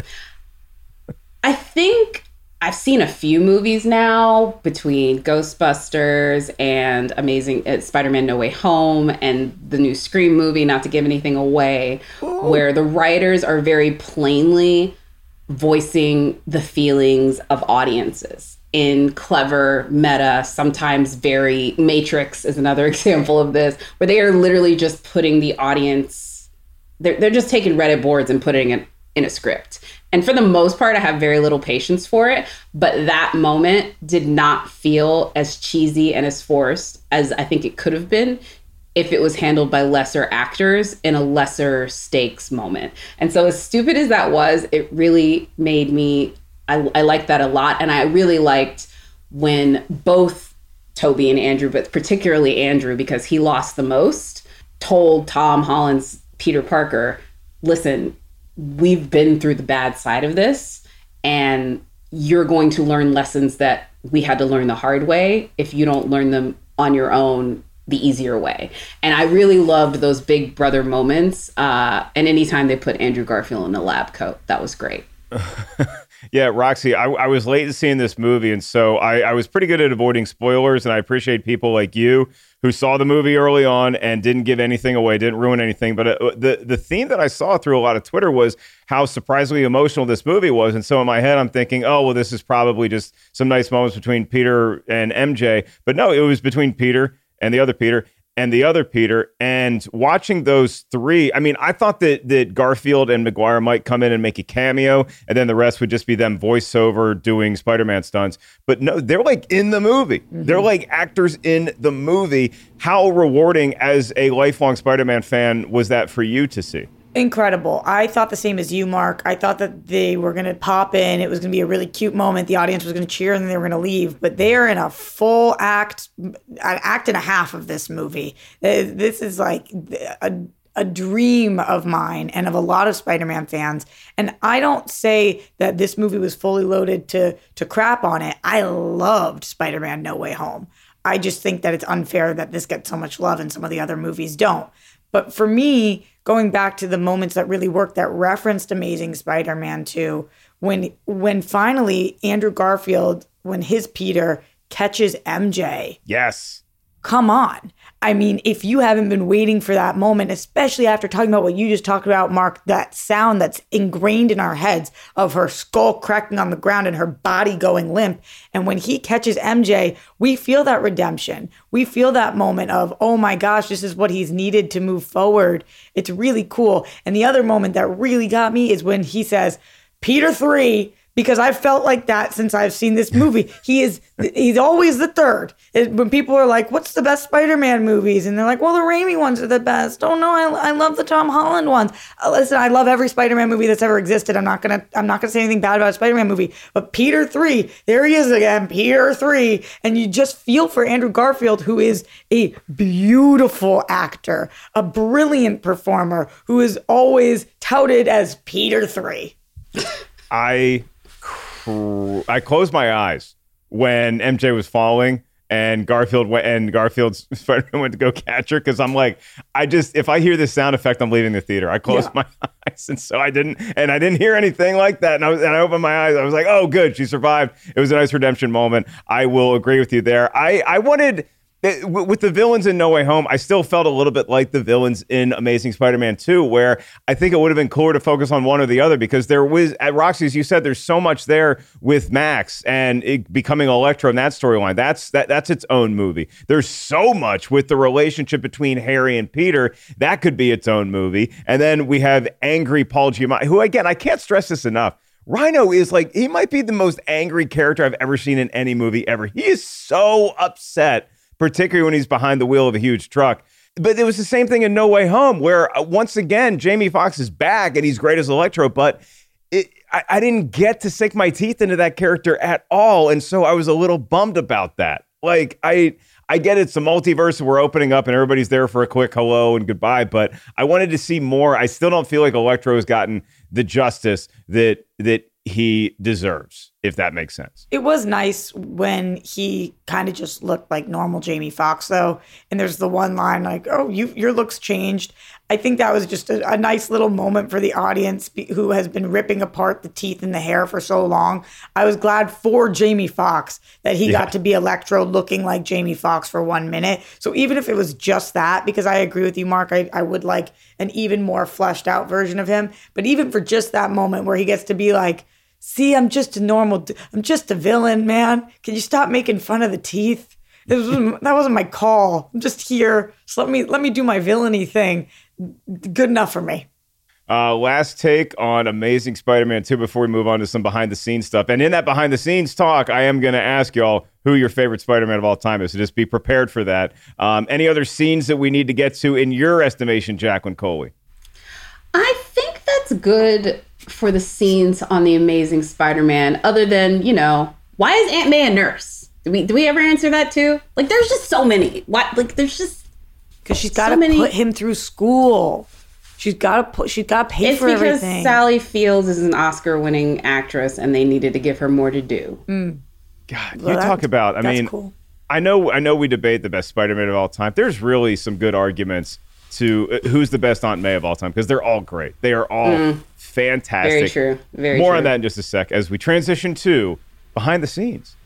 [laughs] I think I've seen a few movies now between Ghostbusters and Amazing uh, Spider-Man: No Way Home and the new Scream movie. Not to give anything away, where the writers are very plainly voicing the feelings of audiences in clever meta sometimes very matrix is another [laughs] example of this where they are literally just putting the audience they're, they're just taking reddit boards and putting it in a script and for the most part i have very little patience for it but that moment did not feel as cheesy and as forced as i think it could have been if it was handled by lesser actors in a lesser stakes moment. And so, as stupid as that was, it really made me, I, I liked that a lot. And I really liked when both Tobey and Andrew, but particularly Andrew, because he lost the most, told Tom Holland's Peter Parker, listen, we've been through the bad side of this, and you're going to learn lessons that we had to learn the hard way if you don't learn them on your own the easier way. And I really loved those big brother moments. Uh, and anytime they put Andrew Garfield in a lab coat, that was great. [laughs] Yeah, Roxy, I, I was late to seeing this movie, and so I, I was pretty good at avoiding spoilers. And I appreciate people like you who saw the movie early on and didn't give anything away, didn't ruin anything. But uh, the the theme that I saw through a lot of Twitter was how surprisingly emotional this movie was. And so in my head, I'm thinking, oh well, this is probably just some nice moments between Peter and MJ. But no, it was between Peter and the other Peter and the other Peter. And watching those three, I mean, I thought that that Garfield and Maguire might come in and make a cameo, and then the rest would just be them voiceover doing Spider-Man stunts. But no, they're like in the movie. Mm-hmm. They're like actors in the movie. How rewarding as a lifelong Spider-Man fan was that for you to see? Incredible. I thought the same as you, Mark. I thought that they were going to pop in. It was going to be a really cute moment. The audience was going to cheer and then they were going to leave. But they are in a full act, an act and a half of this movie. Uh, This is like a, a dream of mine and of a lot of Spider-Man fans. And I don't say that this movie was fully loaded to to crap on it. I loved Spider-Man No Way Home. I just think that it's unfair that this gets so much love and some of the other movies don't. But for me, going back to the moments that really worked that referenced Amazing Spider-Man 2, when when finally Andrew Garfield, when his Peter catches MJ, Yes. come on. I mean, if you haven't been waiting for that moment, especially after talking about what you just talked about, Mark, that sound that's ingrained in our heads of her skull cracking on the ground and her body going limp. And when he catches MJ, we feel that redemption. We feel that moment of, oh my gosh, this is what he's needed to move forward. It's really cool. And the other moment that really got me is when he says, Peter 3, because I've felt like that since I've seen this movie. He is he's always the third. It- when people are like, "What's the best Spider-Man movies?" and they're like, "Well, the Raimi ones are the best." Oh no, I, I love the Tom Holland ones. Uh, listen, I love every Spider-Man movie that's ever existed. I'm not gonna I'm not gonna say anything bad about a Spider-Man movie. But Peter three, there he is again, Peter three, and you just feel for Andrew Garfield, who is a beautiful actor, a brilliant performer, who is always touted as Peter three. [laughs] I cr- I closed my eyes when MJ was falling and Garfield went and Garfield's [laughs] Spider-Man went to go catch her because I'm like, I just if I hear this sound effect, I'm leaving the theater. I closed my [laughs] eyes, and so I didn't, and I didn't hear anything like that. And I was, and I opened my eyes. I was like, oh, good, she survived. It was a nice redemption moment. I will agree with you there. I I wanted. With the villains in No Way Home, I still felt a little bit like the villains in Amazing Spider-Man 2, where I think it would have been cooler to focus on one or the other because there was at Roxy, as you said, there's so much there with Max and it becoming Electro in that storyline. That's that that's its own movie. There's so much with the relationship between Harry and Peter that could be its own movie. And then we have angry Paul Giamatti, who again I can't stress this enough. Rhino is like he might be the most angry character I've ever seen in any movie ever. He is so upset, particularly when he's behind the wheel of a huge truck. But it was the same thing in No Way Home, where uh, once again Jamie Foxx is back and he's great as Electro, but it, I, I didn't get to sink my teeth into that character at all, and so I was a little bummed about that. Like I, I get it's the multiverse we're opening up and everybody's there for a quick hello and goodbye, but I wanted to see more. I still don't feel like Electro has gotten the justice that that he deserves, if that makes sense. It was nice when he kind of just looked like normal Jamie Foxx, though. And there's the one line like, "Oh, you your looks changed." I think that was just a, a nice little moment for the audience be- who has been ripping apart the teeth and the hair for so long. I was glad for Jamie Foxx that he Yeah. got to be Electro looking like Jamie Foxx for one minute. So even if it was just that, because I agree with you, Mark, I, I would like an even more fleshed out version of him. But even for just that moment where he gets to be like, see, I'm just a normal, I'm just a villain, man. Can you stop making fun of the teeth? This was, that wasn't my call. I'm just here. So let me let me do my villainy thing. Good enough for me. Uh, last take on Amazing Spider-Man 2 before we move on to some behind the scenes stuff. And in that behind the scenes talk, I am going to ask y'all who your favorite Spider-Man of all time is. So just be prepared for that. Um, any other scenes that we need to get to in your estimation, Jacqueline Coley? I think that's good for the scenes on the Amazing Spider-Man. Other than you know, why is Aunt May a nurse? Do we do we ever answer that too? Like, there's just so many. What like there's just because she's got to put him through school. She's got to put. She's got to pay It's for because everything. Sally Fields is an Oscar-winning actress, and they needed to give her more to do. Mm. God, Well, you talk about. I that's mean, cool. I know, I know, we debate the best Spider-Man of all time. There's really some good arguments to uh, who's the best Aunt May of all time because they're all great. They are all Mm. fantastic. Very true. Very More true. on that in just a sec as we transition to behind the scenes.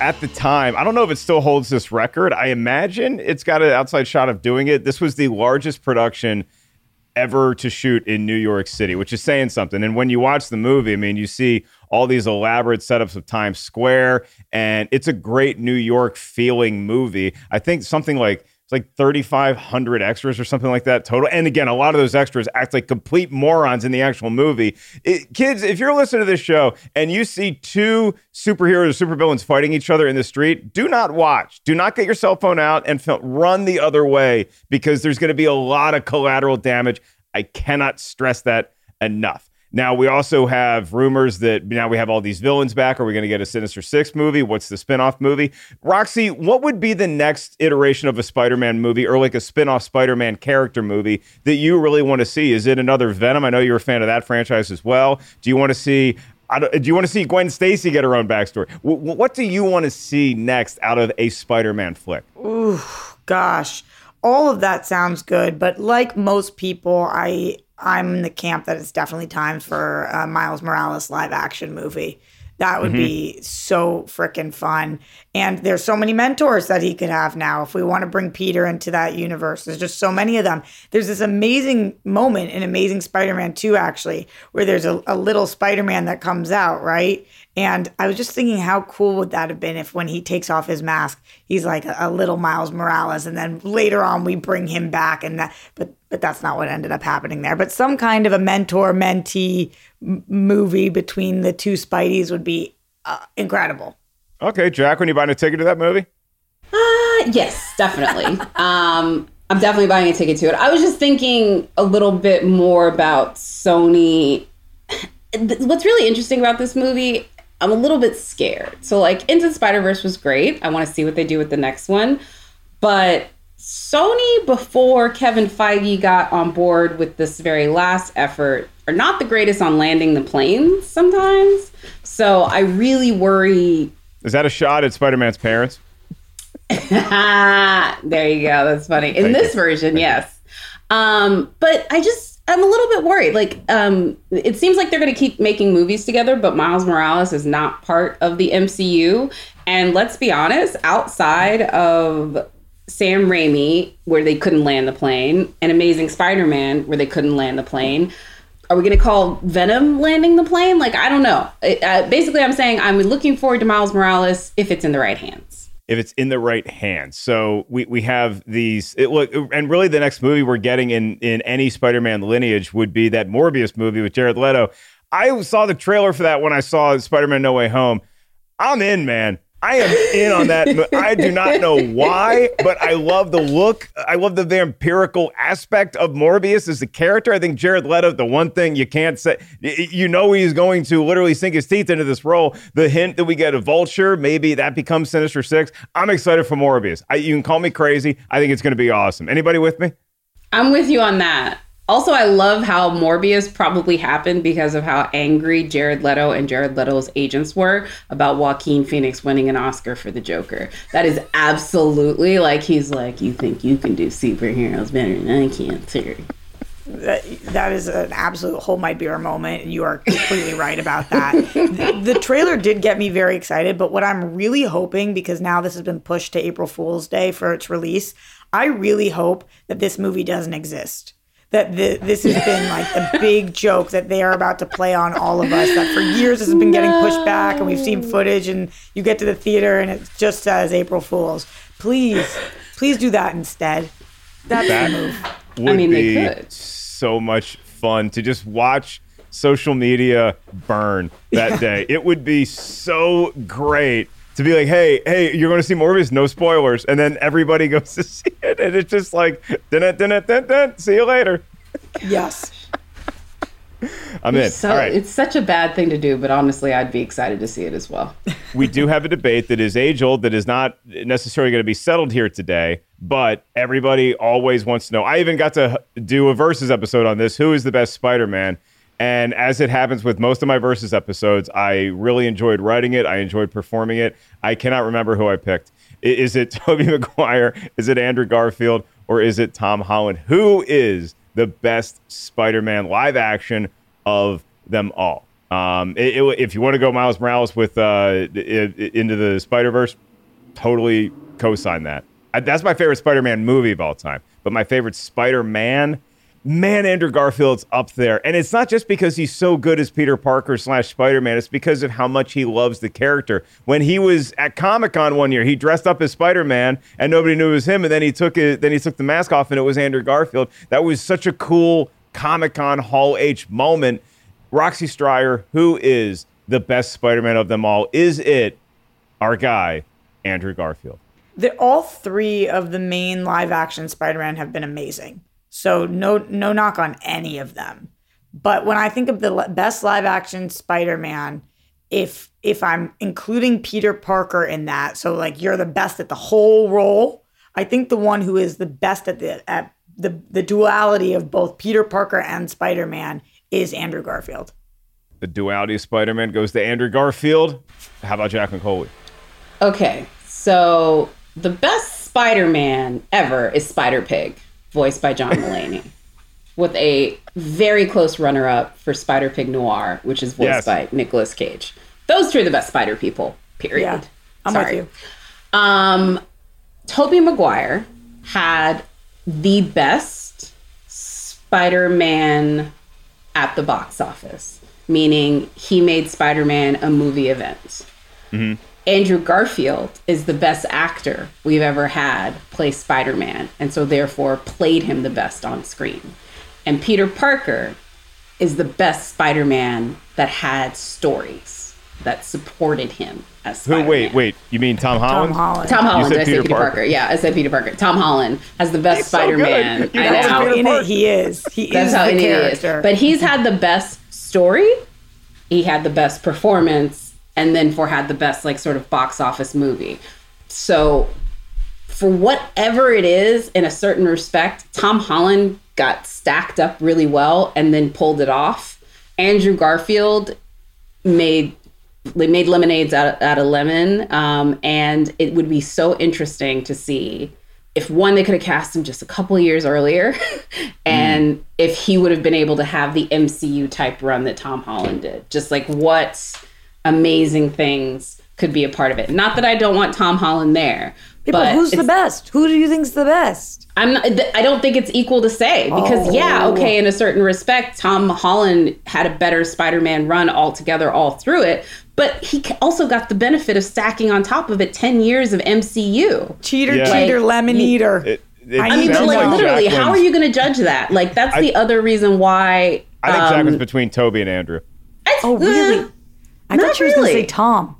At the time, I don't know if it still holds this record. I imagine it's got an outside shot of doing it. This was the largest production ever to shoot in New York City, which is saying something. And when you watch the movie, I mean, you see all these elaborate setups of Times Square, and it's a great New York feeling movie. I think something like it's like 3,500 extras or something like that total. And again, a lot of those extras act like complete morons in the actual movie. It, kids, if you're listening to this show and you see two superheroes or supervillains fighting each other in the street, do not watch. Do not get your cell phone out and film, run the other way because there's going to be a lot of collateral damage. I cannot stress that enough. Now we also have rumors that now we have all these villains back. Are we going to get a Sinister Six movie? What's the spin-off movie? Roxy, what would be the next iteration of a Spider-Man movie or like a spin-off Spider-Man character movie that you really want to see? Is it another Venom? I know you're a fan of that franchise as well. Do you want to see do you want to see Gwen Stacy get her own backstory? W- what do you want to see next out of a Spider-Man flick? Ooh, gosh. All of that sounds good, but like most people, I I'm in the camp that it's definitely time for a Miles Morales live action movie. That would Mhm. be so freaking fun. And there's so many mentors that he could have now if we want to bring Peter into that universe. There's just so many of them. There's this amazing moment in Amazing Spider-Man 2 actually, where there's a, a little Spider-Man that comes out, right? And I was just thinking, how cool would that have been if when he takes off his mask, he's like a, a little Miles Morales, and then later on we bring him back, and that, but but that's not what ended up happening there. But some kind of a mentor mentee m- movie between the two Spideys would be uh, incredible. Okay, Jack, when are you buying a ticket to that movie? Uh, yes, definitely. [laughs] um, I'm definitely buying a ticket to it. I was just thinking a little bit more about Sony. What's really interesting about this movie, I'm a little bit scared. So, like, Into the Spider Verse was great. I want to see what they do with the next one. But Sony, before Kevin Feige got on board with this very last effort, are not the greatest on landing the planes sometimes. So, I really worry Is that a shot at Spider Man's parents? [laughs] there you go. That's funny. In Thank this you. version, yes. Um, but I just I'm a little bit worried. Like, um, it seems like they're gonna keep making movies together, but Miles Morales is not part of the MCU. And let's be honest, outside of Sam Raimi, where they couldn't land the plane, and Amazing Spider-Man, where they couldn't land the plane. Are we going to call Venom landing the plane? Like, I don't know. It- uh, basically, I'm saying I'm looking forward to Miles Morales if it's in the right hands. If it's in the right hands. So we we have these it, look, and really the next movie we're getting in in any Spider-Man lineage would be that Morbius movie with Jared Leto. I saw the trailer for that when I saw Spider-Man No Way Home. I'm in, man. I am in on that. I do not know [laughs] why, but I love the look. I love the vampirical aspect of Morbius as a character. I think Jared Leto, the one thing you can't say, you know, he's going to literally sink his teeth into this role. The hint that we get a vulture, maybe that becomes Sinister Six. I'm excited for Morbius. I, you can call me crazy. I think it's going to be awesome. Anybody with me? I'm with you on that. Also, I love how Morbius probably happened because of how angry Jared Leto and Jared Leto's agents were about Joaquin Phoenix winning an Oscar for the Joker. That is absolutely like he's like, you think you can do superheroes better than I can, too. That, that is an absolute hold my beer moment. and You are completely right about that. the, the trailer did get me very excited, but what I'm really hoping, because now this has been pushed to April Fool's Day for its release, I really hope that this movie doesn't exist. That the, this has been like a big joke that they are about to play on all of us. That for years this has been getting pushed back, and we've seen footage, and you get to the theater and it just says April Fools. Please, please do that instead. That's That the move. would mean, they be could. so much fun to just watch social media burn that [laughs] day. It would be so great to be like, hey, hey, you're going to see Morbius, no spoilers, and then everybody [laughs] goes to see it, and it's just like, dun dun dun dun dun. See you later. Yes. I'm in. So All right. it's such a bad thing to do, but honestly, I'd be excited to see it as well. [laughs] we do have a debate that is age old that is not necessarily going to be settled here today but everybody always wants to know i even got to do a versus episode on this who is the best spider-man and as it happens with most of my versus episodes i really enjoyed writing it. I enjoyed performing it. I cannot remember who i picked. Is it [laughs] tobey maguire? Is it andrew garfield? Or is it tom holland? Who is the best spider-man live action of them all? Um, it- it- if you want to go Miles Morales with uh, i- i- into the Spider Verse, totally co-sign that. I, that's my favorite Spider-Man movie of all time. But my favorite Spider-Man, man, Andrew Garfield's up there, and it's not just because he's so good as Peter Parker slash Spider-Man. It's because of how much he loves the character. When he was at Comic Con one year, he dressed up as Spider-Man, and nobody knew it was him. And then he took it, then he took the mask off, and it was Andrew Garfield. That was such a cool Comic Con Hall H moment. Roxy Striar, who is the best Spider-Man of them all? Is it our guy, Andrew Garfield? the, all three of the main live action Spider-Man have been amazing. So no no knock on any of them. But when I think of the best live action Spider-Man, if if I'm including Peter Parker in that, so like you're the best at the whole role, I think the one who is the best at the at the the duality of both Peter Parker and Spider-Man is Andrew Garfield. The duality of Spider-Man goes to Andrew Garfield. How about Jack McColey? Okay, so the best Spider-Man ever is Spider Pig, voiced by John Mulaney, with a very close runner-up for Spider Pig Noir, which is voiced Yes. by Nicolas Cage. Those two are the best Spider people. Period. Yeah, I'm Sorry. with you. Um, Tobey Maguire had the best Spider-Man at the box office. meaning he made Spider-Man a movie event. Mm-hmm. Andrew Garfield is the best actor we've ever had play Spider Man, and so therefore played him the best on screen. And Peter Parker is the best Spider Man that had stories that supported him as Who? Spider-Man. Wait, wait. You mean Tom Holland? Tom Holland. Tom You Holland. said Did I say Peter Peter Parker? Parker. Yeah, I said Peter Parker. Tom Holland has the best He's Spider Man. good. You That's how in it he is. He That's is how the in it is. character. But he's had the best story. He had the best performance, and then for had the best like sort of box office movie. So, for whatever it is, in a certain respect, Tom Holland got stacked up really well and then pulled it off. Andrew Garfield made they made lemonades out, out of lemon um, and it would be so interesting to see if one they could have cast him just a couple years earlier [laughs] and if he would have been able to have the mcu type run that tom holland did just like what amazing things could be a part of it not that i don't want tom holland there People, but who's the best? Who do you think's the best? I'm not, th- I don't think it's equal to say because yeah, Oh. okay, in a certain respect, Tom Holland had a better Spider-Man run altogether all through it, but he also got the benefit of stacking on top of it 10 years of MCU. Cheater, Yeah. cheater, Like, lemon you- eater. It, it I I mean, like, like literally, how are you going to judge that? Like that's I- the other reason why I think um, Jacqueline's between Tobey and Andrew. oh, really? I not thought you were going to say. Tom.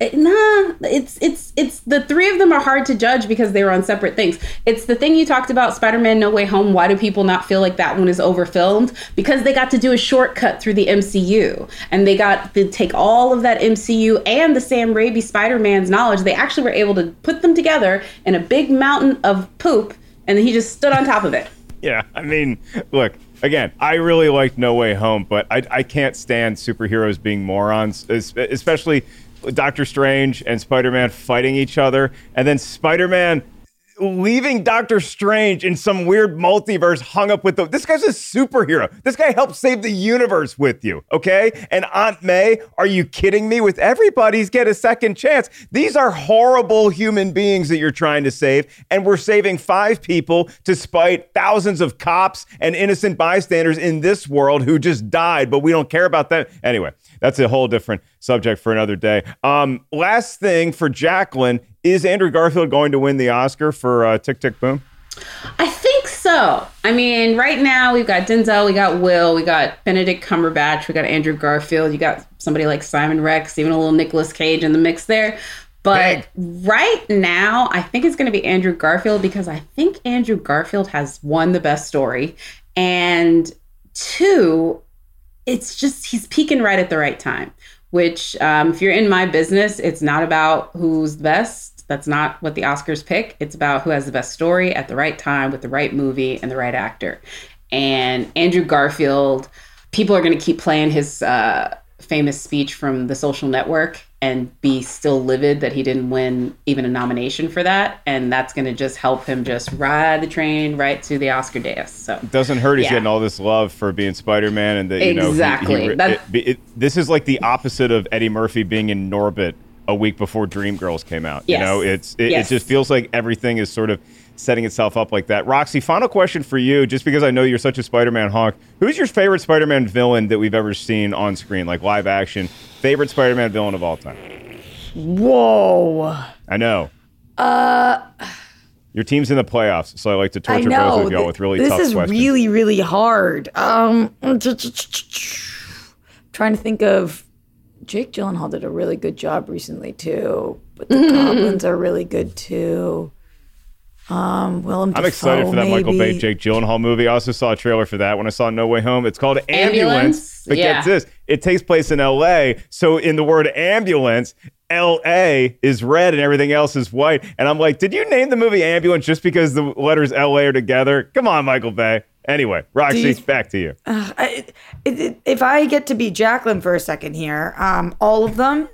It- nah it's it's it's the three of them are hard to judge because they were on separate things it's the thing you talked about spider-man no way home why do people not feel like that one is overfilmed because they got to do a shortcut through the mcu and they got to take all of that mcu and the sam raimi spider-man's knowledge they actually were able to put them together in a big mountain of poop and he just stood on top of it Yeah, I mean, look, again, I really liked No Way Home, but I, I can't stand superheroes being morons, especially Doctor Strange and Spider Man fighting each other, and then Spider Man leaving Doctor Strange in some weird multiverse hung up with the. This guy's a superhero. This guy helped save the universe with you, okay? And Aunt May, are you kidding me? With everybody's get a second chance. These are horrible human beings that you're trying to save, and we're saving five people to spite thousands of cops and innocent bystanders in this world who just died, but we don't care about them. Anyway, that's a whole different subject for another day. Um, last thing for Jacqueline is Andrew Garfield going to win the Oscar for uh, Tick Tick Boom? I think so. I mean, right now we've got Denzel, we got Will, we got Benedict Cumberbatch, we got Andrew Garfield, you got somebody like Simon Rex, even a little Nicolas Cage in the mix there. But right now, I think it's going to be Andrew Garfield because I think Andrew Garfield has won the best story, and two, it's just he's peaking right at the right time. Which, um, if you're in my business, it's not about who's the best. That's not what the Oscars pick. It's about who has the best story at the right time with the right movie and the right actor. And Andrew Garfield, people are going to keep playing his uh, famous speech from The Social Network and be still livid that he didn't win even a nomination for that. And that's going to just help him just ride the train right to the Oscar dais. So It doesn't hurt he's Yeah. getting all this love for being Spider Man, and that you know Exactly. it- it- this is like the opposite of Eddie Murphy being in Norbit a week before Dreamgirls came out. Yes. You know, it's it, Yes. it just feels like everything is sort of setting itself up like that. Roxy, final question for you, just because I know you're such a Spider Man honk. Who's your favorite Spider Man villain that we've ever seen on screen, like live action? Favorite Spider Man villain of all time? Whoa. I know. Uh, Your team's in the playoffs, so I like to torture know. both of y'all with really this tough is really, really hard. Um, trying to think of. Jake Gyllenhaal did a really good job recently too, but the Goblins are really good too. Um, Willem I'm excited for that Michael Bay. Jake Gyllenhaal movie. I also saw a trailer for that when I saw No Way Home. It's called Ambulance. Ambulance? But Yeah. get this, it takes place in L.A. So in the word ambulance, L.A. is red and everything else is white. And I'm like, did you name the movie Ambulance just because the letters L.A. are together? Come on, Michael Bay. Anyway, Roxy, you- back to you. Uh, I, it, it, if I get to be Jacqueline for a second here, um, all of them,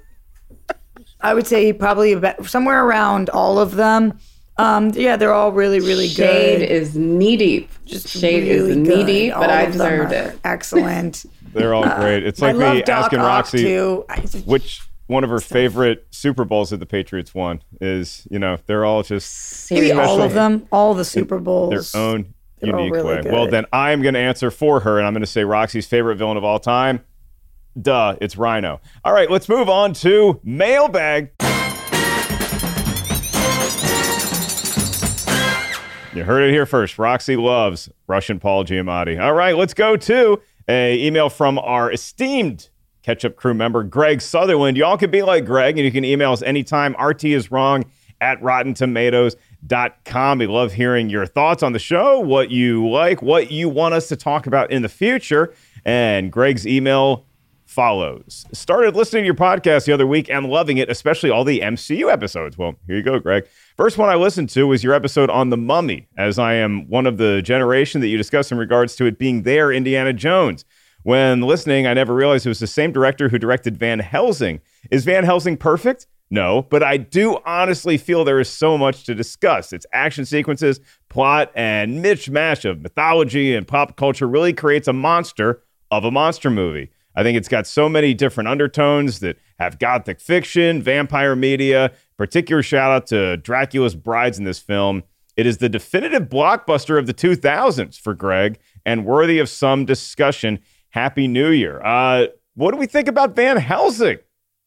I would say probably about somewhere around all of them. Um, yeah, they're all really, really Shade good. Shade is knee deep. Just Shade really is knee good. deep, but I of them deserved it. Excellent. [laughs] They're all great. It's like love me Doc asking Ock, Roxy too. Just- which one of her favorite Super Bowls that the Patriots won is, you know, they're all just Maybe all of them, all the Super Bowls, their Bowls. own They're unique really way. good. Well, then I'm going to answer for her, and I'm going to say Roxy's favorite villain of all time, Duh, it's Rhino. All right, let's move on to mailbag. You heard it here first. Roxy loves Russian Paul Giamatti. All right, let's go to a email from our esteemed Ketchup crew member, Greg Sutherland. Y'all can be like Greg, and you can email us anytime. RT is wrong at rottentomatoes.com. We love hearing your thoughts on the show, what you like, what you want us to talk about in the future. And Greg's email follows. Started listening to your podcast the other week and loving it, especially all the MCU episodes. Well, here you go, Greg. First one I listened to was your episode on The Mummy, as I am one of the generation that you discussed in regards to it being their Indiana Jones. When listening, I never realized it was the same director who directed Van Helsing. Is Van Helsing perfect? No, but I do honestly feel there is so much to discuss. Its action sequences, plot, and mishmash of mythology and pop culture really creates a monster of a monster movie. I think it's got so many different undertones that have gothic fiction, vampire media. Particular shout out to Dracula's Brides in this film. It is the definitive blockbuster of the 2000s for Greg and worthy of some discussion. Happy New Year. Uh, what do we think about Van Helsing?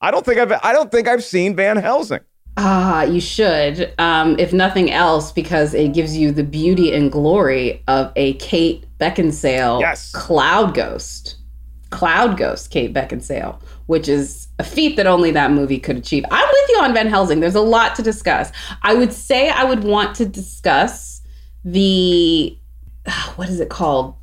I don't think I've I don't think I've seen Van Helsing. Ah, you should, um, if nothing else, because it gives you the beauty and glory of a Kate Beckinsale yes. cloud ghost. Cloud Ghost, Kate Beckinsale, which is a feat that only that movie could achieve. I'm with you on Van Helsing. There's a lot to discuss. I would say I would want to discuss the [sighs] what is it called?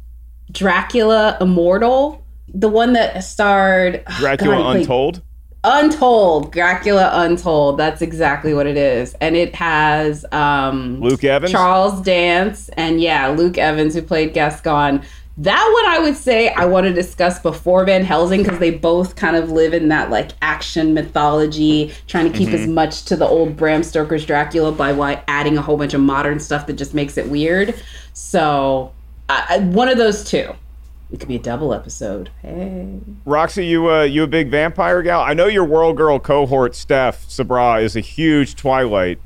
Dracula Immortal, the one that starred [sighs] Dracula God, Untold. Untold, Dracula Untold. That's exactly what it is, and it has um, Luke Evans, Charles Dance, and yeah, Luke Evans who played Gaston. That one I would say I want to discuss before Van Helsing because they both kind of live in that like action mythology, trying to keep Mm-hmm. as much to the old Bram Stoker's Dracula by why adding a whole bunch of modern stuff that just makes it weird. So I- one of those two. It could be a double episode. Hey. Roxy, you uh, you a big vampire gal? I know your World Girl cohort, Steph Sabra, is a huge Twilight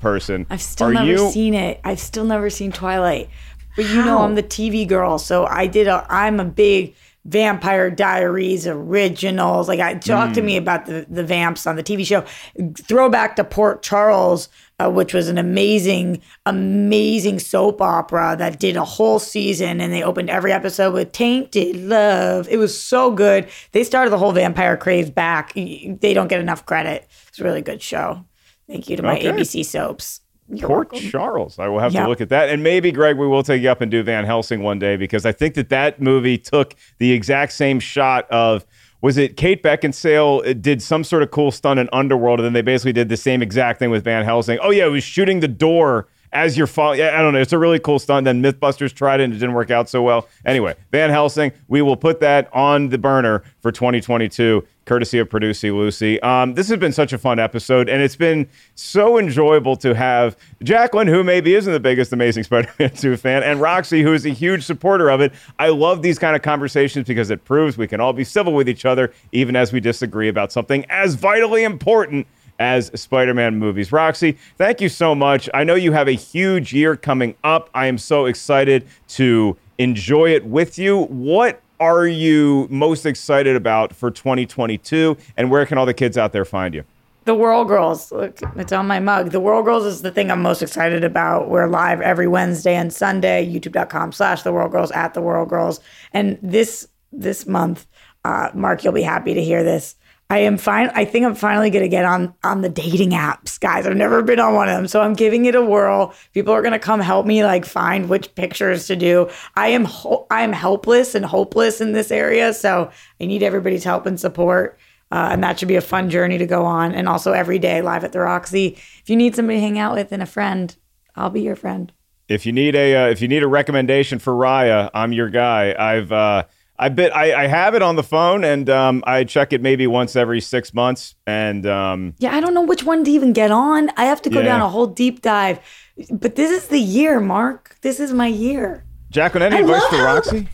person. I've still Are never you? seen it. I've still never seen Twilight. But you know I'm the TV girl, so I did a I'm a big Vampire Diaries originals. Like I talk to Mm. me about the the vamps on the TV show. Throwback to Port Charles, uh, which was an amazing amazing soap opera that did a whole season and they opened every episode with tainted love. It was so good. They started the whole vampire craze back. They don't get enough credit. It's a really good show. Thank you to my Okay. ABC soaps. You're Port welcome. Charles. I will have Yeah. to look at that. And maybe, Greg, we will take you up and do Van Helsing one day because I think that that movie took the exact same shot of. Was it Kate Beckinsale uh, did some sort of cool stunt in Underworld, and then they basically did the same exact thing with Van Helsing? Oh yeah, it was shooting the door as you're. Yeah, I don't know. It's a really cool stunt. Then MythBusters tried it and it didn't work out so well. Anyway, Van Helsing, we will put that on the burner for 2022, courtesy of Producy Lucy. Um, this has been such a fun episode, and it's been so enjoyable to have Jacqueline, who maybe isn't the biggest Amazing Spider-Man [laughs] 2 fan, and Roxy, who is a huge supporter of it. I love these kind of conversations because it proves we can all be civil with each other, even as we disagree about something as vitally important as Spider Man movies. Roxy, thank you so much. I know you have a huge year coming up. I am so excited to enjoy it with you. What are you most excited about for 2022? And where can all the kids out there find you? The World Girls. Look, it's on my mug. The World Girls is the thing I'm most excited about. We're live every Wednesday and Sunday, youtube.com slash the World Girls at the World Girls. And this this month, uh, Mark, you'll be happy to hear this. I am fine. I think I'm finally gonna get on on the dating apps, guys. I've never been on one of them, so I'm giving it a whirl. People are gonna come help me like find which pictures to do. I am ho- I am helpless and hopeless in this area, so I need everybody's help and support. Uh, and that should be a fun journey to go on. And also every day live at the Roxy. If you need somebody to hang out with and a friend, I'll be your friend. If you need a uh, if you need a recommendation for Raya, I'm your guy. I've uh, I bit I, I have it on the phone and um, I check it maybe once every six months. And um, Yeah, I don't know which one to even get on. I have to go Yeah. down a whole deep dive. But this is the year, Mark. This is my year. Jacqueline, any I advice for Roxy?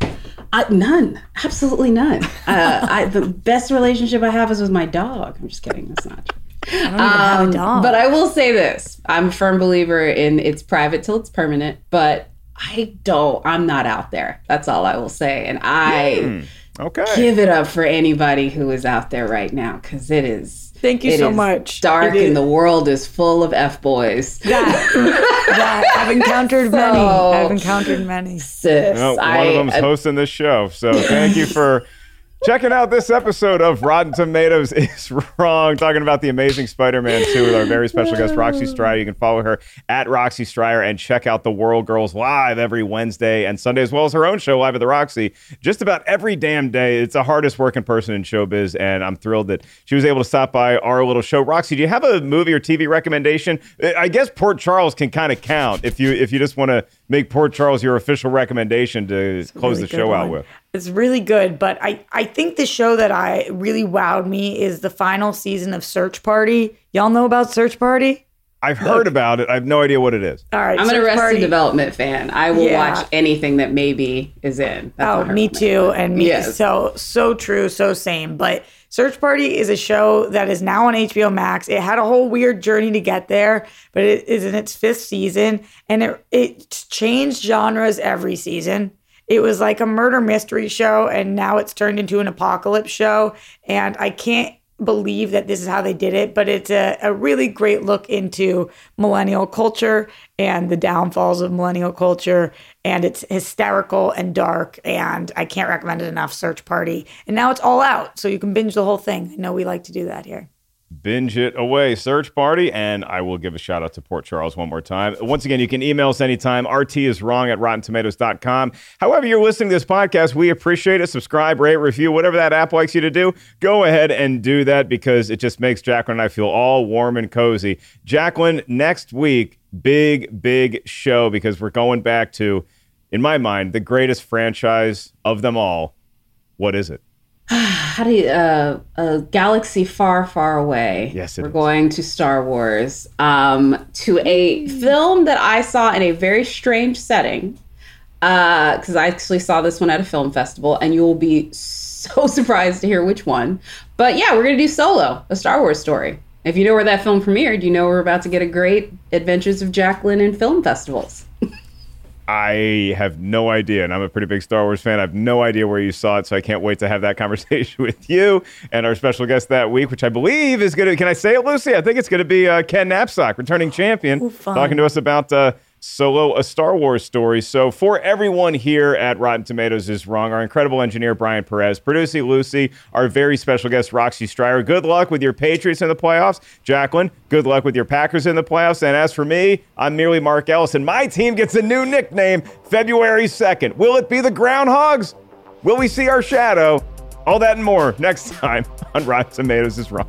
Uh, none, absolutely none. Uh, [laughs] I, the best relationship I have is with my dog. I'm just kidding. That's not true. I don't even have a Um, dog. But I will say this: I'm a firm believer in it's private till it's permanent. But I don't. I'm not out there. That's all I will say. And I. Hmm, okay. Give it up for anybody who is out there right now because it is. Thank you it so is much. Dark It is- and the world is full of f boys. that I've encountered [laughs] many. I've encountered many. Sis, Well, one I- of them's I- hosting this show. So thank you for checking out this episode of Rotten Tomatoes is [laughs] Wrong, talking about the amazing Spider Man 2 with our very special guest, Roxy Striar. You can follow her at Roxy Striar and check out The World Girls live every Wednesday and Sunday, as well as her own show, Live at the Roxy, just about every damn day. It's the hardest working person in showbiz, and I'm thrilled that she was able to stop by our little show. Roxy, do you have a movie or TV recommendation? I guess Port Charles can kind of count if you if you just want to make Port Charles your official recommendation to close really the show out with. It's really good, but I, I think the show that I really wowed me is the final season of Search Party. Y'all know about Search Party? I've heard about it. I have no idea what it is. All right, I'm an Arrested Party- Development fan. I will Yeah. watch anything that maybe is in. That's Oh, me too, and me Yes. so so true, so same. But Search Party is a show that is now on HBO Max. It had a whole weird journey to get there, but it is in its fifth season, and it it changed genres every season. It was like a murder mystery show, and now it's turned into an apocalypse show. And I can't believe that this is how they did it, but it's a, a really great look into millennial culture and the downfalls of millennial culture. And it's hysterical and dark. And I can't recommend it enough. Search Party. And now it's all out. So you can binge the whole thing. I know we like to do that here. Binge it away. Search party and i will give a shout out to port charles one more time. Once again you can email us anytime rt is wrong at rottentomatoes.com however you're listening to this podcast we appreciate it. Subscribe rate review whatever that app likes you to do go ahead and do that because it just makes jacqueline and i feel all warm and cozy. Jacqueline next week big big show because we're going back to in my mind the greatest franchise of them all. What is it [sighs] how do you uh, a galaxy far far away. Yes, we're is. going to star wars um, to a film that i saw in a very strange setting because i actually saw this one at a film festival and you will be [laughs] so surprised to hear which one. But yeah we're going to do solo a star wars story. If you know where that film premiered you know we're about to get a great adventures of jacqueline in film festivals I have no idea, and I'm a pretty big Star Wars fan. I have no idea where you saw it, so I can't wait to have that [laughs] conversation with you and our special guest that week, which I believe is going to. Can I say it, Lucy? I think it's going to be uh, Ken Napzok, returning champion, fun. talking to us about uh, Solo, a Star Wars story. So, for everyone here at Rotten Tomatoes is Wrong, our incredible engineer, Brian Perez, producing Lucy, our very special guest, Roxy Striar. Good luck with your Patriots in the playoffs. Jacqueline, good luck with your Packers in the playoffs. And as for me, I'm merely Mark Ellison. My team gets a new nickname February 2nd. Will it be the Groundhogs? Will we see our shadow? All that and more next [laughs] time on Rotten Tomatoes is Wrong.